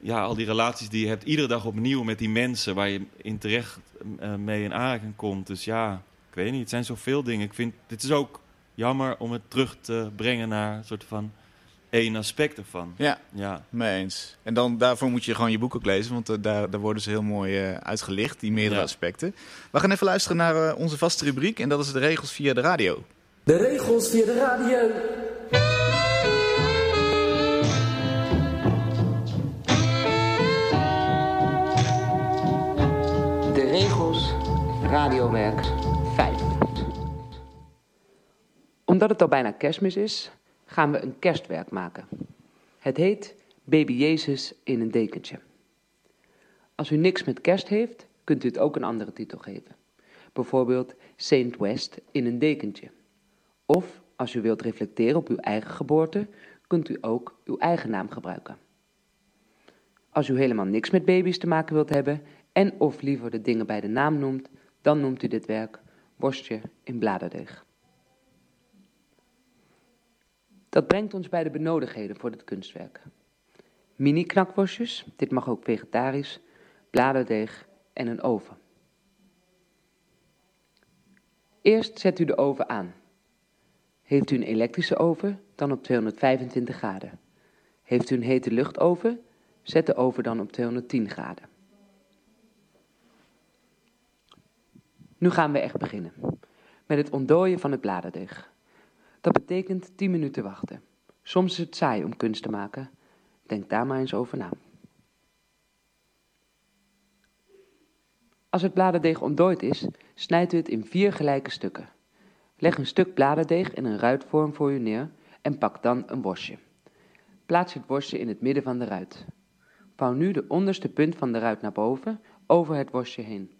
ja, al die relaties die je hebt iedere dag opnieuw met die mensen waar je in terecht eh, mee in aanraking komt. Dus ja, ik weet niet, het zijn zoveel dingen. Ik vind, dit is ook jammer om het terug te brengen naar een soort van één aspect ervan.
Ja,
Ja,
mee eens. En dan, daarvoor moet je gewoon je boek ook lezen, want eh, daar, daar worden ze heel mooi eh, uitgelicht, die meerdere
Ja.
aspecten. We gaan even luisteren naar eh, onze vaste rubriek en dat is de regels via de radio.
De regels via de radio.
De regels radiowerk Omdat het al bijna kerstmis is, gaan we een kerstwerk maken. Het heet Baby Jezus in een dekentje. Als u niks met kerst heeft, kunt u het ook een andere titel geven. Bijvoorbeeld Saint West in een dekentje. Of als u wilt reflecteren op uw eigen geboorte, kunt u ook uw eigen naam gebruiken. Als u helemaal niks met baby's te maken wilt hebben en of liever de dingen bij de naam noemt, dan noemt u dit werk worstje in bladerdeeg. Dat brengt ons bij de benodigdheden voor dit kunstwerk. Mini knakworstjes, dit mag ook vegetarisch, bladerdeeg en een oven. Eerst zet u de oven aan. Heeft u een elektrische oven, dan op 225 graden. Heeft u een hete luchtoven, zet de oven dan op 210 graden. Nu gaan we echt beginnen. Met het ontdooien van het bladerdeeg. Dat betekent 10 minuten wachten. Soms is het saai om kunst te maken. Denk daar maar eens over na. Als het bladerdeeg ontdooid is, snijdt u het in vier gelijke stukken. Leg een stuk bladerdeeg in een ruitvorm voor u neer en pak dan een worstje. Plaats het worstje in het midden van de ruit. Vouw nu de onderste punt van de ruit naar boven over het worstje heen.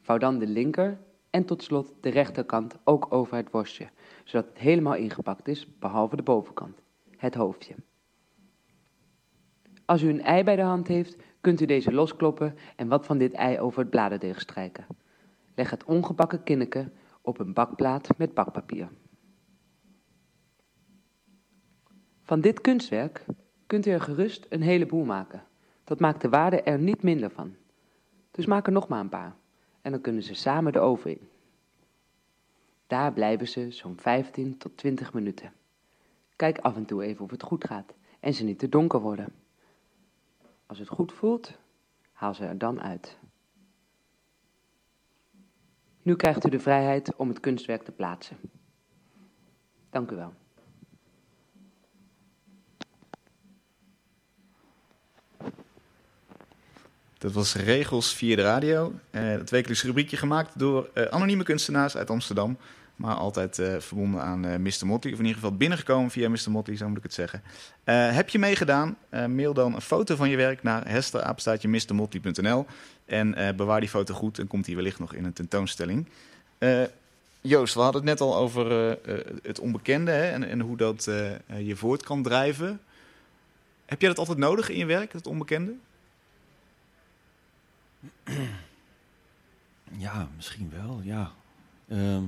Vouw dan de linker en tot slot de rechterkant ook over het worstje, zodat het helemaal ingepakt is, behalve de bovenkant, het hoofdje. Als u een ei bij de hand heeft, kunt u deze loskloppen en wat van dit ei over het bladerdeeg strijken. Leg het ongebakken kinneke op een bakplaat met bakpapier. Van dit kunstwerk kunt u er gerust een heleboel maken. Dat maakt de waarde er niet minder van. Dus maak er nog maar een paar en dan kunnen ze samen de oven in. Daar blijven ze zo'n 15 tot 20 minuten. Kijk af en toe even of het goed gaat en ze niet te donker worden. Als het goed voelt, haal ze er dan uit. Nu krijgt u de vrijheid om het kunstwerk te plaatsen. Dank u wel.
Dat was Regels via de radio. Eh het wekelijks rubriekje gemaakt door eh, anonieme kunstenaars uit Amsterdam. Maar altijd eh, verbonden aan Mr. Motley. Of in ieder geval binnengekomen via Mr. Motley, zo moet ik het zeggen. Heb je meegedaan? Mail dan een foto van je werk naar hesterapenstaatje En bewaar die foto goed en komt die wellicht nog in een tentoonstelling. Joost, we hadden het net al over het onbekende hè, en, en hoe dat je voort kan drijven. Heb jij dat altijd nodig in je werk, het onbekende?
Ja, misschien wel, ja. Ehm,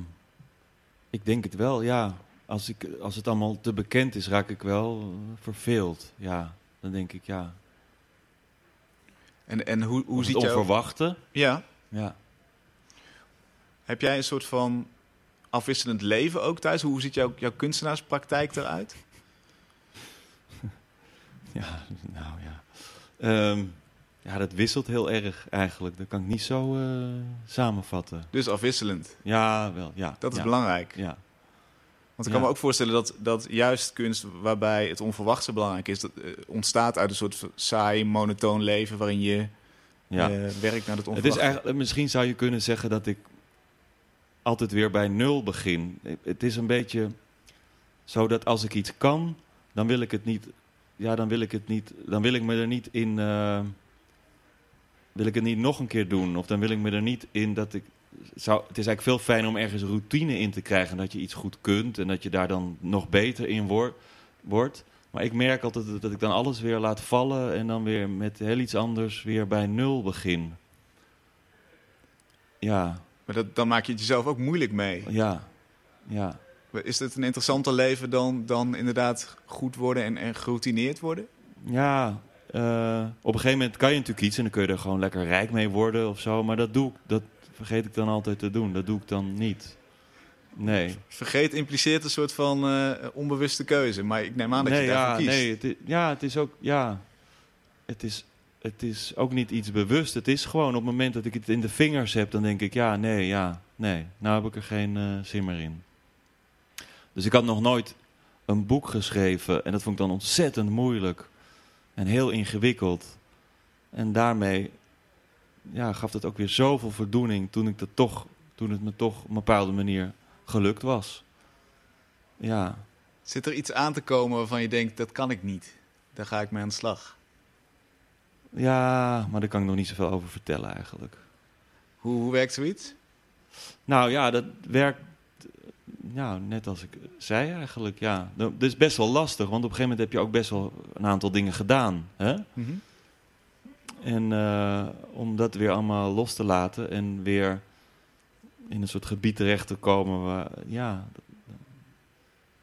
ik denk het wel, ja. Als, ik, als het allemaal te bekend is, raak ik wel verveeld. Ja, dan denk ik, ja.
En, en hoe, hoe ziet
het onverwachte.
Ja,
Ja.
heb jij een soort van afwisselend leven ook thuis? Hoe ziet jouw, jouw kunstenaarspraktijk eruit?
Ja, nou ja. Ehm, ja, dat wisselt heel erg eigenlijk. Dat kan ik niet zo eh, samenvatten.
Dus afwisselend.
Ja, wel, ja.
Dat is
ja,
belangrijk.
Ja.
Want ik
Ja.
kan me ook voorstellen dat, dat juist kunst waarbij het onverwachte belangrijk is, dat eh, ontstaat uit een soort saai, monotoon leven waarin je
Ja.
eh, werkt naar het
Het is
onverwachte.
eigenlijk, misschien zou je kunnen zeggen dat ik altijd weer bij nul begin. Het is een beetje zo dat als ik iets kan, dan wil ik het niet. Ja, dan wil ik het niet. Dan wil ik me er niet in. Wil ik het niet nog een keer doen? Of dan wil ik me er niet in dat ik. Zou, het is eigenlijk veel fijner om ergens routine in te krijgen. Dat je iets goed kunt en dat je daar dan nog beter in wor- wordt. Maar ik merk altijd dat- dat ik dan alles weer laat vallen en dan weer met heel iets anders weer bij nul begin. Ja,
Maar dat, dan maak je het jezelf ook moeilijk mee.
ja, ja.
Is het een interessanter leven dan, dan inderdaad goed worden en, en geroutineerd worden?
Ja, eh, op een gegeven moment kan je natuurlijk iets en dan kun je er gewoon lekker rijk mee worden of zo. Maar dat doe ik, dat vergeet ik dan altijd te doen. Dat doe ik dan niet. Nee.
Vergeet impliceert een soort van eh, onbewuste keuze, maar ik neem aan dat
nee,
je daarvoor
ja,
kiest.
nee, het is, ja, het is ook, ja, het is, het is ook niet iets bewust. Het is gewoon op het moment dat ik het in de vingers heb, dan denk ik, ja, nee, ja, nee. Nou heb ik er geen eh, zin meer in. Dus ik had nog nooit een boek geschreven en dat vond ik dan ontzettend moeilijk en heel ingewikkeld. En daarmee ja, gaf het ook weer zoveel voldoening toen, ik dat toch, toen het me toch op een bepaalde manier gelukt was. Ja,
Zit er iets aan te komen waarvan je denkt, dat kan ik niet? Daar ga ik mee aan de slag.
Ja, maar daar kan ik nog niet zoveel over vertellen eigenlijk.
Hoe, hoe werkt zoiets?
Nou ja, dat werkt ja, net als ik zei eigenlijk. Ja. Dat is best wel lastig, want op een gegeven moment heb je ook best wel een aantal dingen gedaan. Hè?
Mhm.
En eh, om dat weer allemaal los te laten en weer in een soort gebied terecht te komen. Waar, ja,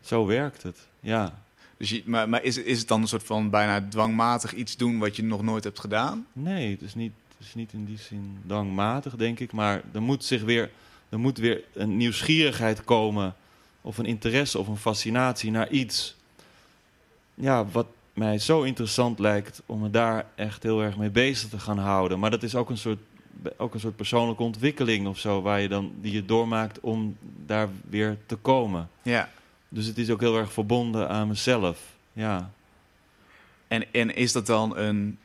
zo werkt het. Ja.
Dus je, maar maar is, is het dan een soort van bijna dwangmatig iets doen wat je nog nooit hebt gedaan?
Nee, het is niet, het is niet in die zin dwangmatig, denk ik. Maar er moet, zich weer, er moet weer een nieuwsgierigheid komen. Of een interesse of een fascinatie naar iets. Ja, wat mij zo interessant lijkt om me daar echt heel erg mee bezig te gaan houden. Maar dat is ook een soort, ook een soort persoonlijke ontwikkeling of zo. Waar je dan, die je doormaakt om daar weer te komen.
Ja.
Dus het is ook heel erg verbonden aan mezelf. Ja.
En, en is dat dan een,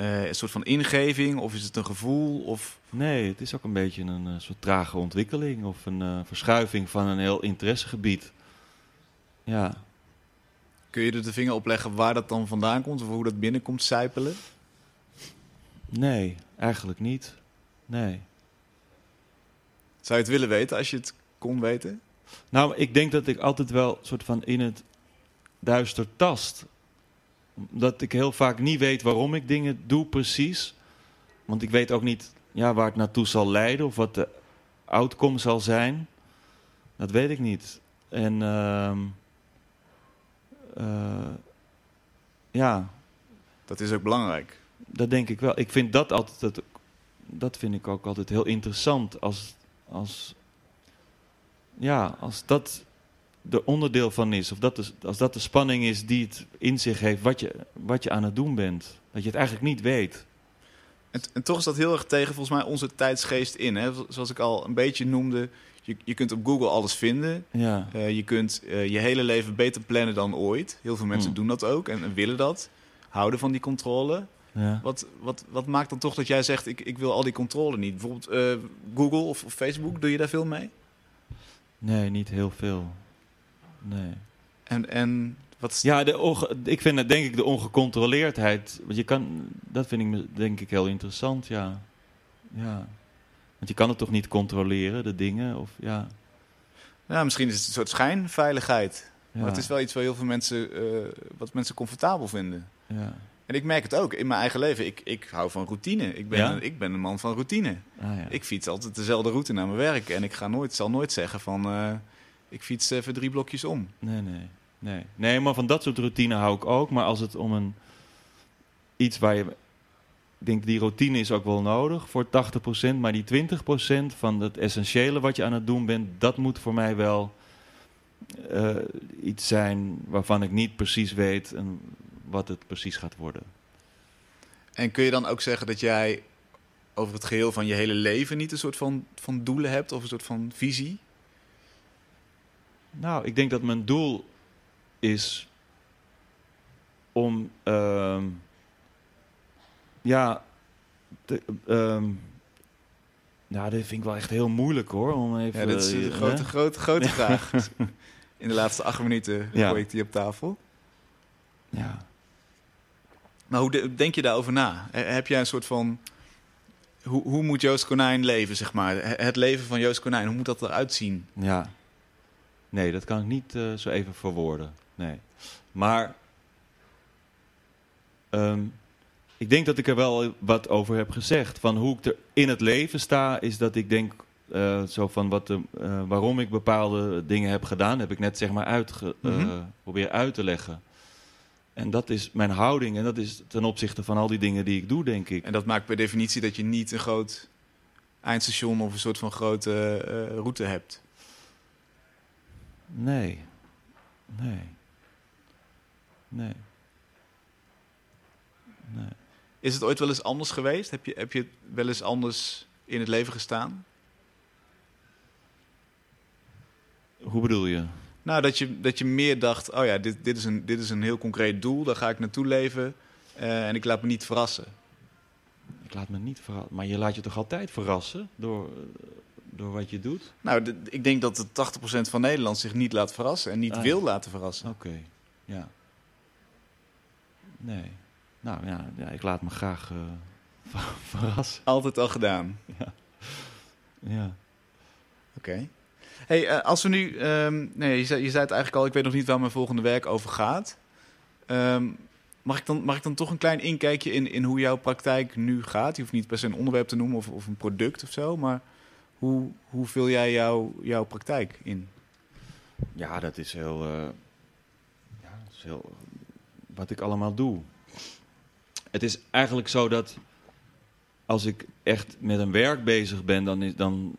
eh, een soort van ingeving of is het een gevoel? Of...
Nee, het is ook een beetje een eh, soort trage ontwikkeling of een eh, verschuiving van een heel interessegebied. Ja,
Kun je er de vinger op leggen waar dat dan vandaan komt of hoe dat binnenkomt sijpelen?
nee, eigenlijk niet. Nee.
Zou je het willen weten als je het kon weten?
Nou, ik denk dat ik altijd wel soort van in het duister tast. Dat ik heel vaak niet weet waarom ik dingen doe precies. Want ik weet ook niet ja, waar het naartoe zal leiden of wat de outcome zal zijn. Dat weet ik niet. En ehm, eh, ja,
Dat is ook belangrijk.
dat denk ik wel. Ik vind dat altijd, dat, dat vind ik ook altijd heel interessant. Als, als, ja, als dat er onderdeel van is, of dat de, als dat de spanning is die het in zich heeft, wat je, wat je aan het doen bent. Dat je het eigenlijk niet weet.
En, en toch is dat heel erg tegen volgens mij onze tijdsgeest in. Hè? Zoals ik al een beetje noemde, je, je kunt op Google alles vinden.
Ja,
Eh, je kunt eh, je hele leven beter plannen dan ooit. Heel veel mensen
Hmm.
doen dat ook en, en willen dat. Houden van die controle.
ja.
Wat, wat, wat maakt dan toch dat jij zegt, ik, ik wil al die controle niet? Bijvoorbeeld eh, Google of, of Facebook, doe je daar veel mee?
Nee, niet heel veel. Nee.
En, en wat is-
Ja, de onge- ik vind het denk ik de ongecontroleerdheid. Want je kan, dat vind ik me- denk ik heel interessant, ja. ja. Want je kan het toch niet controleren, de dingen? Of, ja,
ja, misschien is het een soort schijnveiligheid.
ja,
Maar het is wel iets waar heel veel mensen, eh, wat mensen comfortabel vinden.
ja.
En ik merk het ook in mijn eigen leven. Ik, ik hou van routine. Ik ben,
Ja?
een, ik ben een man van routine.
Ah, ja.
Ik fiets altijd dezelfde route naar mijn werk. En ik ga nooit, zal nooit zeggen van... eh, ik fiets even drie blokjes om.
Nee, nee, nee. Nee, maar van dat soort routine hou ik ook. Maar als het om een iets waar je... Ik denk, die routine is ook wel nodig voor 80%. Maar die 20% van het essentiële wat je aan het doen bent... dat moet voor mij wel eh, iets zijn waarvan ik niet precies weet... En wat het precies gaat worden.
En kun je dan ook zeggen dat jij over het geheel van je hele leven... niet een soort van, van doelen hebt of een soort van visie?
Nou, ik denk dat mijn doel is om. ehm, ja. te- ehm, nou, dit vind ik wel echt heel moeilijk hoor. Om even,
Ja, dit is
eh,
de grote, grote, grote vraag. In de laatste acht minuten
Ja.
gooi ik die op tafel.
Ja.
Maar hoe de- denk je daarover na? He- Heb jij een soort van... Hoe, hoe moet Joost Konijn leven, zeg maar? He- Het leven van Joost Konijn, hoe moet dat eruit zien?
Ja. Nee, dat kan ik niet eh, zo even verwoorden. Nee. Maar ehm, ik denk dat ik er wel wat over heb gezegd. Van hoe ik er in het leven sta, is dat ik denk eh, zo van wat de, eh, waarom ik bepaalde dingen heb gedaan, heb ik net zeg maar eh,
Mhm.
proberen uit te leggen. En dat is mijn houding en dat is ten opzichte van al die dingen die ik doe, denk ik.
En dat maakt per definitie dat je niet een groot eindstation of een soort van grote route hebt.
Nee. Nee. Nee. Nee.
Is het ooit wel eens anders geweest? Heb je, heb je wel eens anders in het leven gestaan?
Hoe bedoel je?
Nou, dat je, dat je meer dacht, oh ja, dit, dit, is een, dit is een heel concreet doel, daar ga ik naartoe leven eh, en ik laat me niet verrassen.
Ik laat me niet verrassen. Maar je laat je toch altijd verrassen door, door wat je doet?
Nou, ik denk dat de 80% van Nederland zich niet laat verrassen en niet
Ah.
wil laten verrassen.
Oké, ja. Nee. Nou ja, ja ik laat me graag eh, ver- verrassen.
Altijd al gedaan.
Ja.
Oké. Hey, eh, als we nu, ehm, nee, je, zei, je zei het eigenlijk al, ik weet nog niet waar mijn volgende werk over gaat. Ehm, mag, ik dan, mag ik dan toch een klein inkijkje in, in hoe jouw praktijk nu gaat? Je hoeft niet per se een onderwerp te noemen of, of een product of zo, maar hoe, hoe vul jij jouw, praktijk in?
Ja, dat is heel, eh, ja, heel. Wat ik allemaal doe. Het is eigenlijk zo dat. Als ik echt met een werk bezig ben, dan is, dan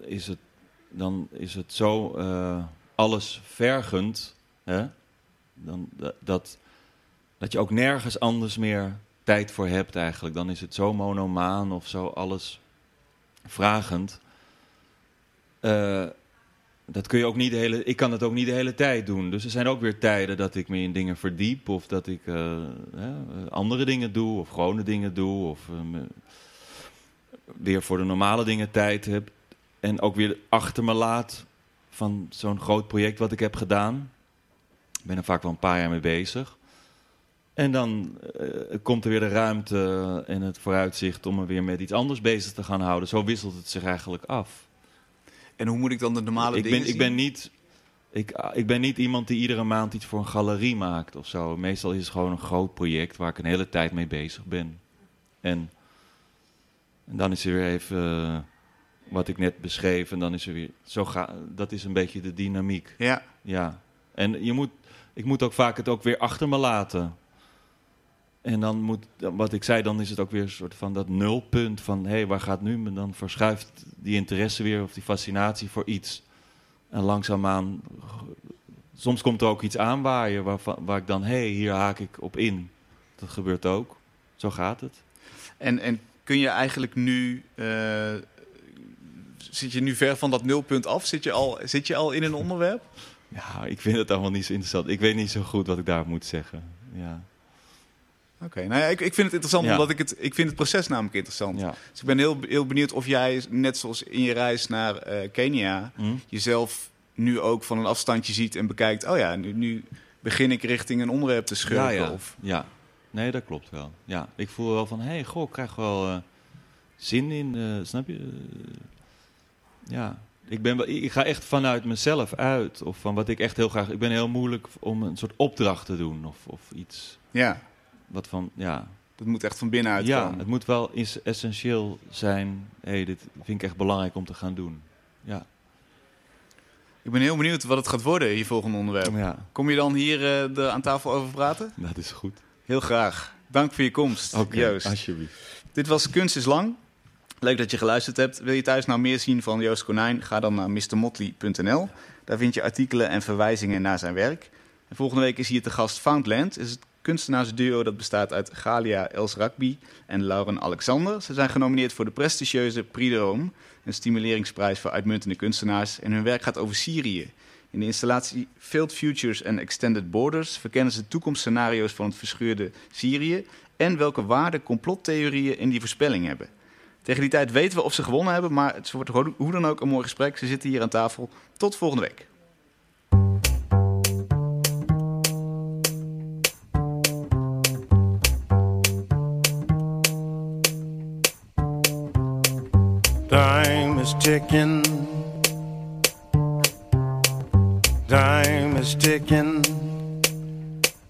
is, het, dan is het zo eh, alles vergend. Hè? Dan, dat, dat je ook nergens anders meer tijd voor hebt eigenlijk. Dan is het zo monomaan of zo alles vragend. Eh, dat kun je ook niet de hele. Ik kan het ook niet de hele tijd doen. Dus er zijn ook weer tijden dat ik me in dingen verdiep. Of dat ik eh, andere dingen doe. Of gewone dingen doe. Of eh, weer voor de normale dingen tijd heb. En ook weer achter me laat van zo'n groot project wat ik heb gedaan. Ik ben er vaak wel een paar jaar mee bezig. En dan komt er weer de ruimte en het vooruitzicht om me weer met iets anders bezig te gaan houden. Zo wisselt het zich eigenlijk af
En hoe moet ik dan de normale
ik
dingen
ben, ik ben niet. Ik, ah, ik ben niet iemand die iedere maand iets voor een galerie maakt of zo. Meestal is het gewoon een groot project waar ik een hele tijd mee bezig ben. En, en dan is er weer even eh, wat ik net beschreef. En dan is er weer. Zo ga, dat is een beetje de dynamiek.
Ja,
Ja. En je moet, ik moet ook vaak het ook weer achter me laten. En dan moet, wat ik zei, dan is het ook weer een soort van dat nulpunt van hé, hey, waar gaat nu? En dan verschuift die interesse weer of die fascinatie voor iets. En langzaamaan, soms komt er ook iets aanwaaien waarvan, waar ik dan hé, hey, hier haak ik op in. Dat gebeurt ook. Zo gaat het.
en, en kun je eigenlijk nu, eh, zit je nu ver van dat nulpunt af? Zit je al, zit je al in een onderwerp?
Ja, ik vind het allemaal niet zo interessant. Ik weet niet zo goed wat ik daar moet zeggen. Ja.
Oké, nou ja, ik, ik vind het interessant
Ja.
omdat ik het, ik vind het proces namelijk interessant.
Ja.
Dus ik ben heel, heel benieuwd of jij, net zoals in je reis naar eh, Kenia,
Hm?
jezelf nu ook van een afstandje ziet en bekijkt. Oh ja, nu, nu begin ik richting een onderwerp te schurken.
Ja, ja.
Of,
ja. Nee, dat klopt wel. Ja, ik voel wel van, hé, hey, goh, ik krijg wel eh, zin in, eh, snap je? Ja, ik, ben wel, ik ga echt vanuit mezelf uit. Of van wat ik echt heel graag... Ik ben heel moeilijk om een soort opdracht te doen. Of, of iets
ja,
wat van, ja...
dat moet echt van binnenuit
Ja,
komen.
het moet wel is essentieel zijn. Hey, dit vind ik echt belangrijk om te gaan doen. Ja.
Ik ben heel benieuwd wat het gaat worden, je volgende onderwerp.
ja,
Kom je dan hier eh, er aan tafel over praten?
dat is goed.
Heel graag. Dank voor je komst,
Oké,
Joost.
alsjeblieft.
Dit was Kunst is Lang. Leuk dat je geluisterd hebt. Wil je thuis nou meer zien van Joost Konijn? Ga dan naar mrmotley.nl. Daar vind je artikelen en verwijzingen naar zijn werk. En volgende week is hier te gast Foundland. Is het kunstenaarsduo dat bestaat uit Galia Els Rakbi en Lauren Alexander. Ze zijn genomineerd voor de prestigieuze Prix de Rome, een stimuleringsprijs voor uitmuntende kunstenaars. En hun werk gaat over Syrië.
In de installatie Failed Futures and Extended Borders verkennen ze toekomstscenario's van het verscheurde Syrië en welke waarde complottheorieën in die voorspelling hebben. Tegen die tijd weten we of ze gewonnen hebben, maar het wordt hoe dan ook een mooi gesprek. Ze zitten hier aan tafel. Tot volgende week. Is ticking. Time is ticking.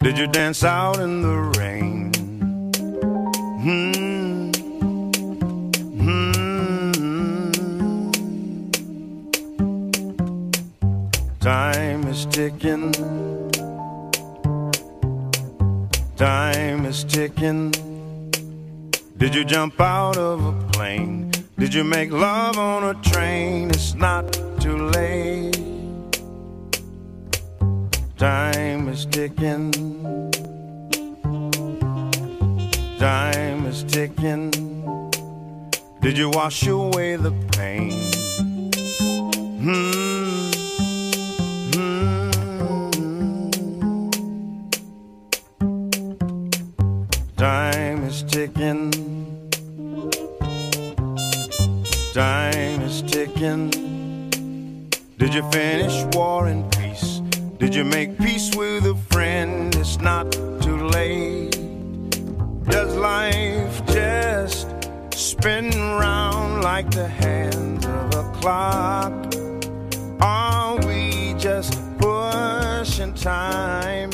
Did you dance out in the rain? Hmm. Hmm. Time is ticking. Time is ticking. Did you jump out of a plane? Did you make love on a train? It's not too late. Time is ticking. Time is ticking. Did you wash away the pain? Hmm. Did you finish war and peace? Did you make peace with a friend? It's not too late. Does life just spin round like the hands of a clock? Are we just pushing time?